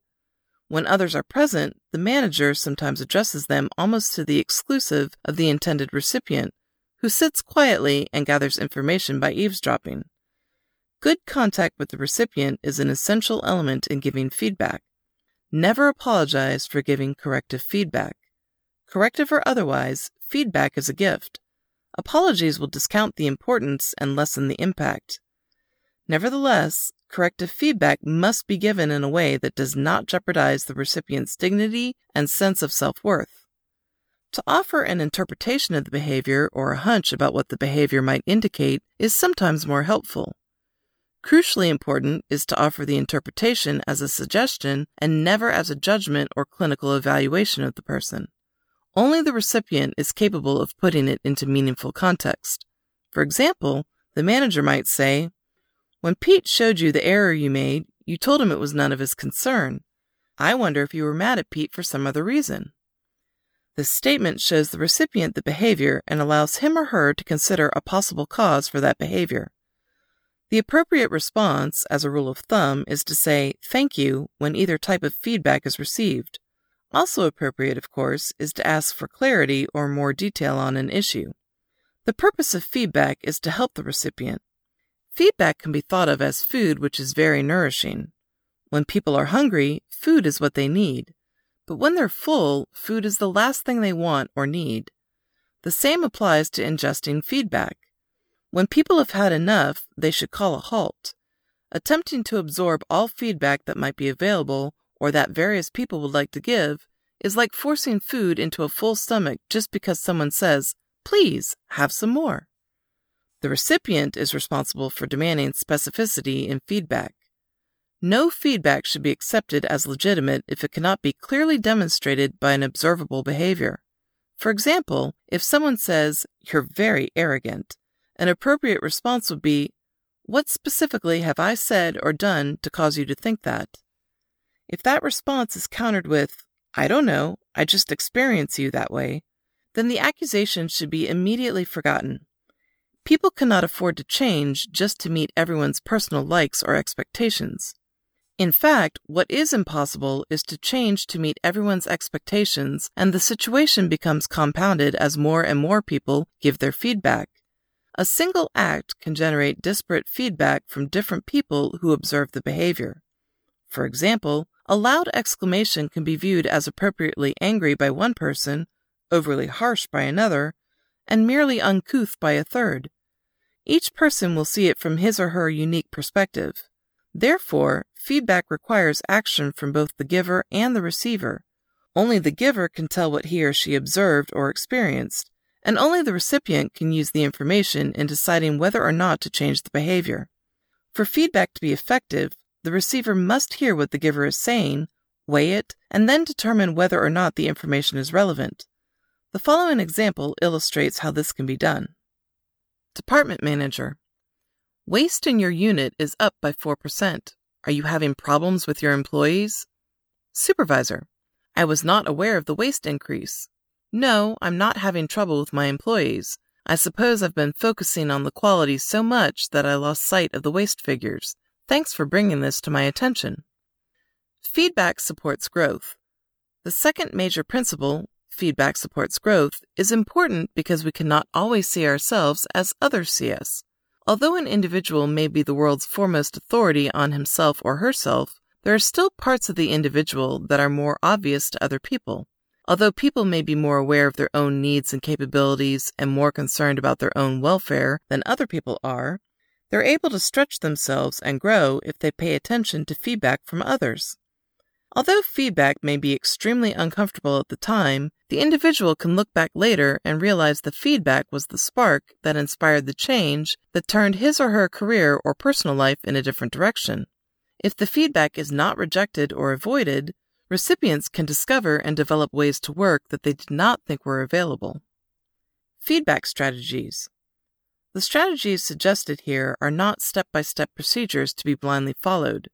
When others are present, the manager sometimes addresses them almost to the exclusive of the intended recipient, who sits quietly and gathers information by eavesdropping. Good contact with the recipient is an essential element in giving feedback. Never apologize for giving corrective feedback. Corrective or otherwise, feedback is a gift. Apologies will discount the importance and lessen the impact. Nevertheless, corrective feedback must be given in a way that does not jeopardize the recipient's dignity and sense of self worth. To offer an interpretation of the behavior or a hunch about what the behavior might indicate is sometimes more helpful. Crucially important is to offer the interpretation as a suggestion and never as a judgment or clinical evaluation of the person. Only the recipient is capable of putting it into meaningful context. For example, the manager might say, when Pete showed you the error you made, you told him it was none of his concern. I wonder if you were mad at Pete for some other reason. This statement shows the recipient the behavior and allows him or her to consider a possible cause for that behavior. The appropriate response, as a rule of thumb, is to say thank you when either type of feedback is received. Also appropriate, of course, is to ask for clarity or more detail on an issue. The purpose of feedback is to help the recipient. Feedback can be thought of as food which is very nourishing. When people are hungry, food is what they need. But when they're full, food is the last thing they want or need. The same applies to ingesting feedback. When people have had enough, they should call a halt. Attempting to absorb all feedback that might be available or that various people would like to give is like forcing food into a full stomach just because someone says, please have some more. The recipient is responsible for demanding specificity in feedback. No feedback should be accepted as legitimate if it cannot be clearly demonstrated by an observable behavior. For example, if someone says, You're very arrogant, an appropriate response would be, What specifically have I said or done to cause you to think that? If that response is countered with, I don't know, I just experience you that way, then the accusation should be immediately forgotten. People cannot afford to change just to meet everyone's personal likes or expectations. In fact, what is impossible is to change to meet everyone's expectations, and the situation becomes compounded as more and more people give their feedback. A single act can generate disparate feedback from different people who observe the behavior. For example, a loud exclamation can be viewed as appropriately angry by one person, overly harsh by another, and merely uncouth by a third. Each person will see it from his or her unique perspective. Therefore, feedback requires action from both the giver and the receiver. Only the giver can tell what he or she observed or experienced, and only the recipient can use the information in deciding whether or not to change the behavior. For feedback to be effective, the receiver must hear what the giver is saying, weigh it, and then determine whether or not the information is relevant. The following example illustrates how this can be done. Department Manager. Waste in your unit is up by 4%. Are you having problems with your employees? Supervisor. I was not aware of the waste increase. No, I'm not having trouble with my employees. I suppose I've been focusing on the quality so much that I lost sight of the waste figures. Thanks for bringing this to my attention. Feedback supports growth. The second major principle, feedback supports growth is important because we cannot always see ourselves as others see us. Although an individual may be the world's foremost authority on himself or herself, there are still parts of the individual that are more obvious to other people. Although people may be more aware of their own needs and capabilities and more concerned about their own welfare than other people are, they're able to stretch themselves and grow if they pay attention to feedback from others. Although feedback may be extremely uncomfortable at the time, the individual can look back later and realize the feedback was the spark that inspired the change that turned his or her career or personal life in a different direction. If the feedback is not rejected or avoided, recipients can discover and develop ways to work that they did not think were available. Feedback strategies. The strategies suggested here are not step by step procedures to be blindly followed.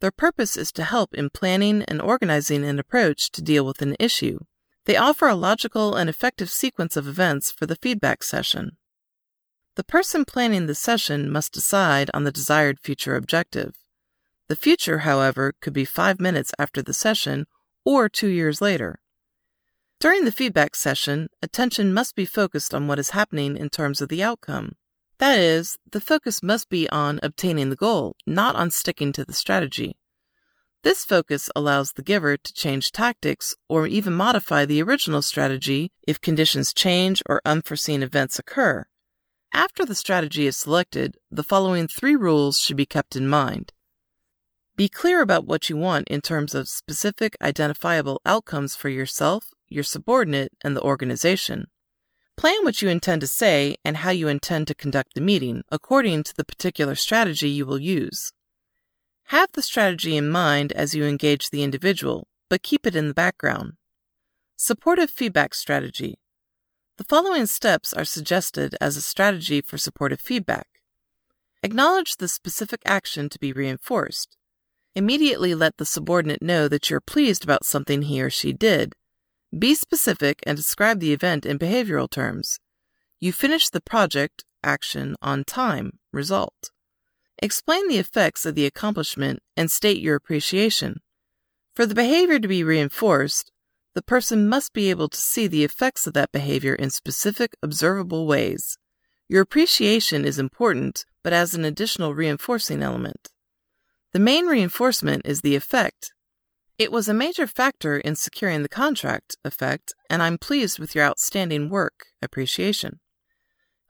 Their purpose is to help in planning and organizing an approach to deal with an issue. They offer a logical and effective sequence of events for the feedback session. The person planning the session must decide on the desired future objective. The future, however, could be five minutes after the session or two years later. During the feedback session, attention must be focused on what is happening in terms of the outcome. That is, the focus must be on obtaining the goal, not on sticking to the strategy. This focus allows the giver to change tactics or even modify the original strategy if conditions change or unforeseen events occur. After the strategy is selected, the following three rules should be kept in mind. Be clear about what you want in terms of specific identifiable outcomes for yourself, your subordinate, and the organization. Plan what you intend to say and how you intend to conduct the meeting according to the particular strategy you will use. Have the strategy in mind as you engage the individual, but keep it in the background. Supportive feedback strategy. The following steps are suggested as a strategy for supportive feedback. Acknowledge the specific action to be reinforced. Immediately let the subordinate know that you're pleased about something he or she did be specific and describe the event in behavioral terms. You finish the project action on time. Result. Explain the effects of the accomplishment and state your appreciation. For the behavior to be reinforced, the person must be able to see the effects of that behavior in specific, observable ways. Your appreciation is important, but as an additional reinforcing element. The main reinforcement is the effect, it was a major factor in securing the contract effect, and I'm pleased with your outstanding work. Appreciation.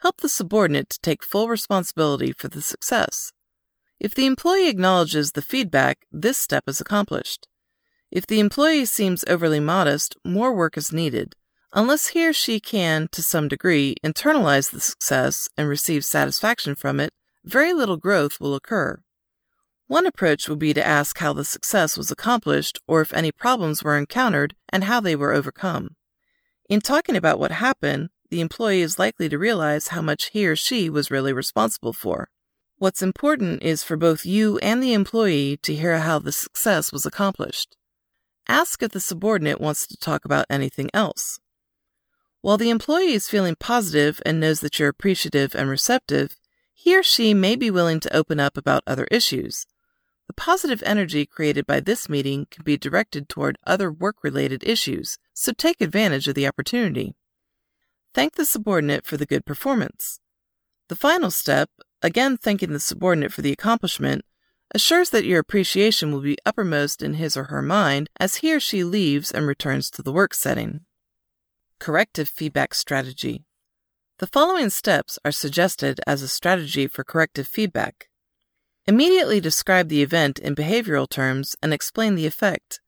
Help the subordinate to take full responsibility for the success. If the employee acknowledges the feedback, this step is accomplished. If the employee seems overly modest, more work is needed. Unless he or she can, to some degree, internalize the success and receive satisfaction from it, very little growth will occur. One approach would be to ask how the success was accomplished or if any problems were encountered and how they were overcome. In talking about what happened, the employee is likely to realize how much he or she was really responsible for. What's important is for both you and the employee to hear how the success was accomplished. Ask if the subordinate wants to talk about anything else. While the employee is feeling positive and knows that you're appreciative and receptive, he or she may be willing to open up about other issues. The positive energy created by this meeting can be directed toward other work related issues, so take advantage of the opportunity. Thank the subordinate for the good performance. The final step, again thanking the subordinate for the accomplishment, assures that your appreciation will be uppermost in his or her mind as he or she leaves and returns to the work setting. Corrective feedback strategy. The following steps are suggested as a strategy for corrective feedback. Immediately describe the event in behavioral terms and explain the effect.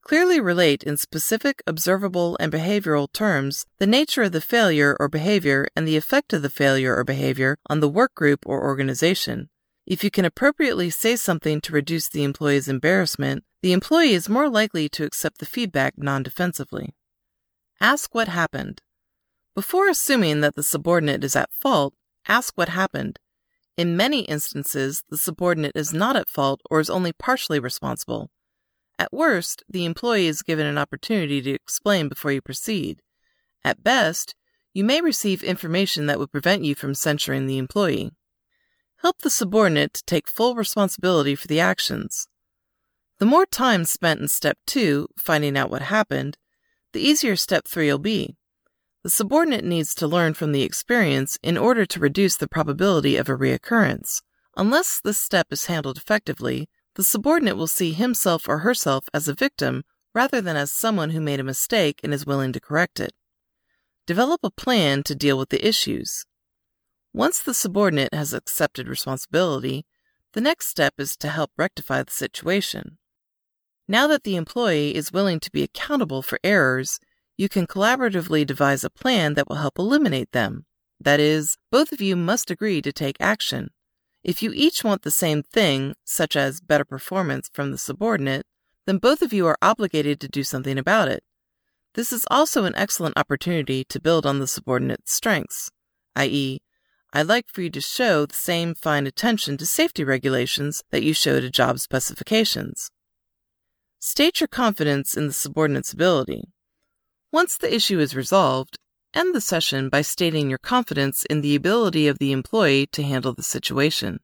Clearly relate in specific, observable, and behavioral terms the nature of the failure or behavior and the effect of the failure or behavior on the work group or organization. If you can appropriately say something to reduce the employee's embarrassment, the employee is more likely to accept the feedback non defensively. Ask what happened. Before assuming that the subordinate is at fault, ask what happened. In many instances, the subordinate is not at fault or is only partially responsible. At worst, the employee is given an opportunity to explain before you proceed. At best, you may receive information that would prevent you from censuring the employee. Help the subordinate to take full responsibility for the actions. The more time spent in step two, finding out what happened, the easier step three will be. The subordinate needs to learn from the experience in order to reduce the probability of a reoccurrence. Unless this step is handled effectively, the subordinate will see himself or herself as a victim rather than as someone who made a mistake and is willing to correct it. Develop a plan to deal with the issues. Once the subordinate has accepted responsibility, the next step is to help rectify the situation. Now that the employee is willing to be accountable for errors, you can collaboratively devise a plan that will help eliminate them. That is, both of you must agree to take action. If you each want the same thing, such as better performance from the subordinate, then both of you are obligated to do something about it. This is also an excellent opportunity to build on the subordinate's strengths, i.e., I'd like for you to show the same fine attention to safety regulations that you show to job specifications. State your confidence in the subordinate's ability. Once the issue is resolved, end the session by stating your confidence in the ability of the employee to handle the situation.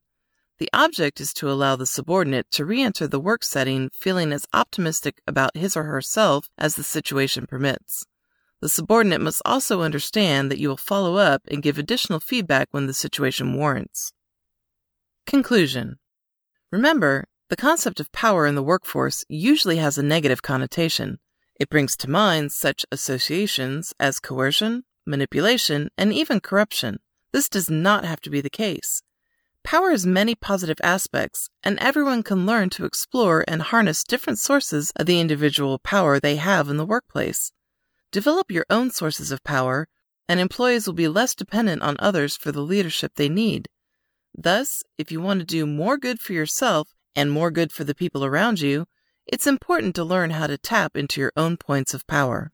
The object is to allow the subordinate to re enter the work setting feeling as optimistic about his or herself as the situation permits. The subordinate must also understand that you will follow up and give additional feedback when the situation warrants. Conclusion Remember, the concept of power in the workforce usually has a negative connotation. It brings to mind such associations as coercion, manipulation, and even corruption. This does not have to be the case. Power has many positive aspects, and everyone can learn to explore and harness different sources of the individual power they have in the workplace. Develop your own sources of power, and employees will be less dependent on others for the leadership they need. Thus, if you want to do more good for yourself and more good for the people around you, it's important to learn how to tap into your own points of power.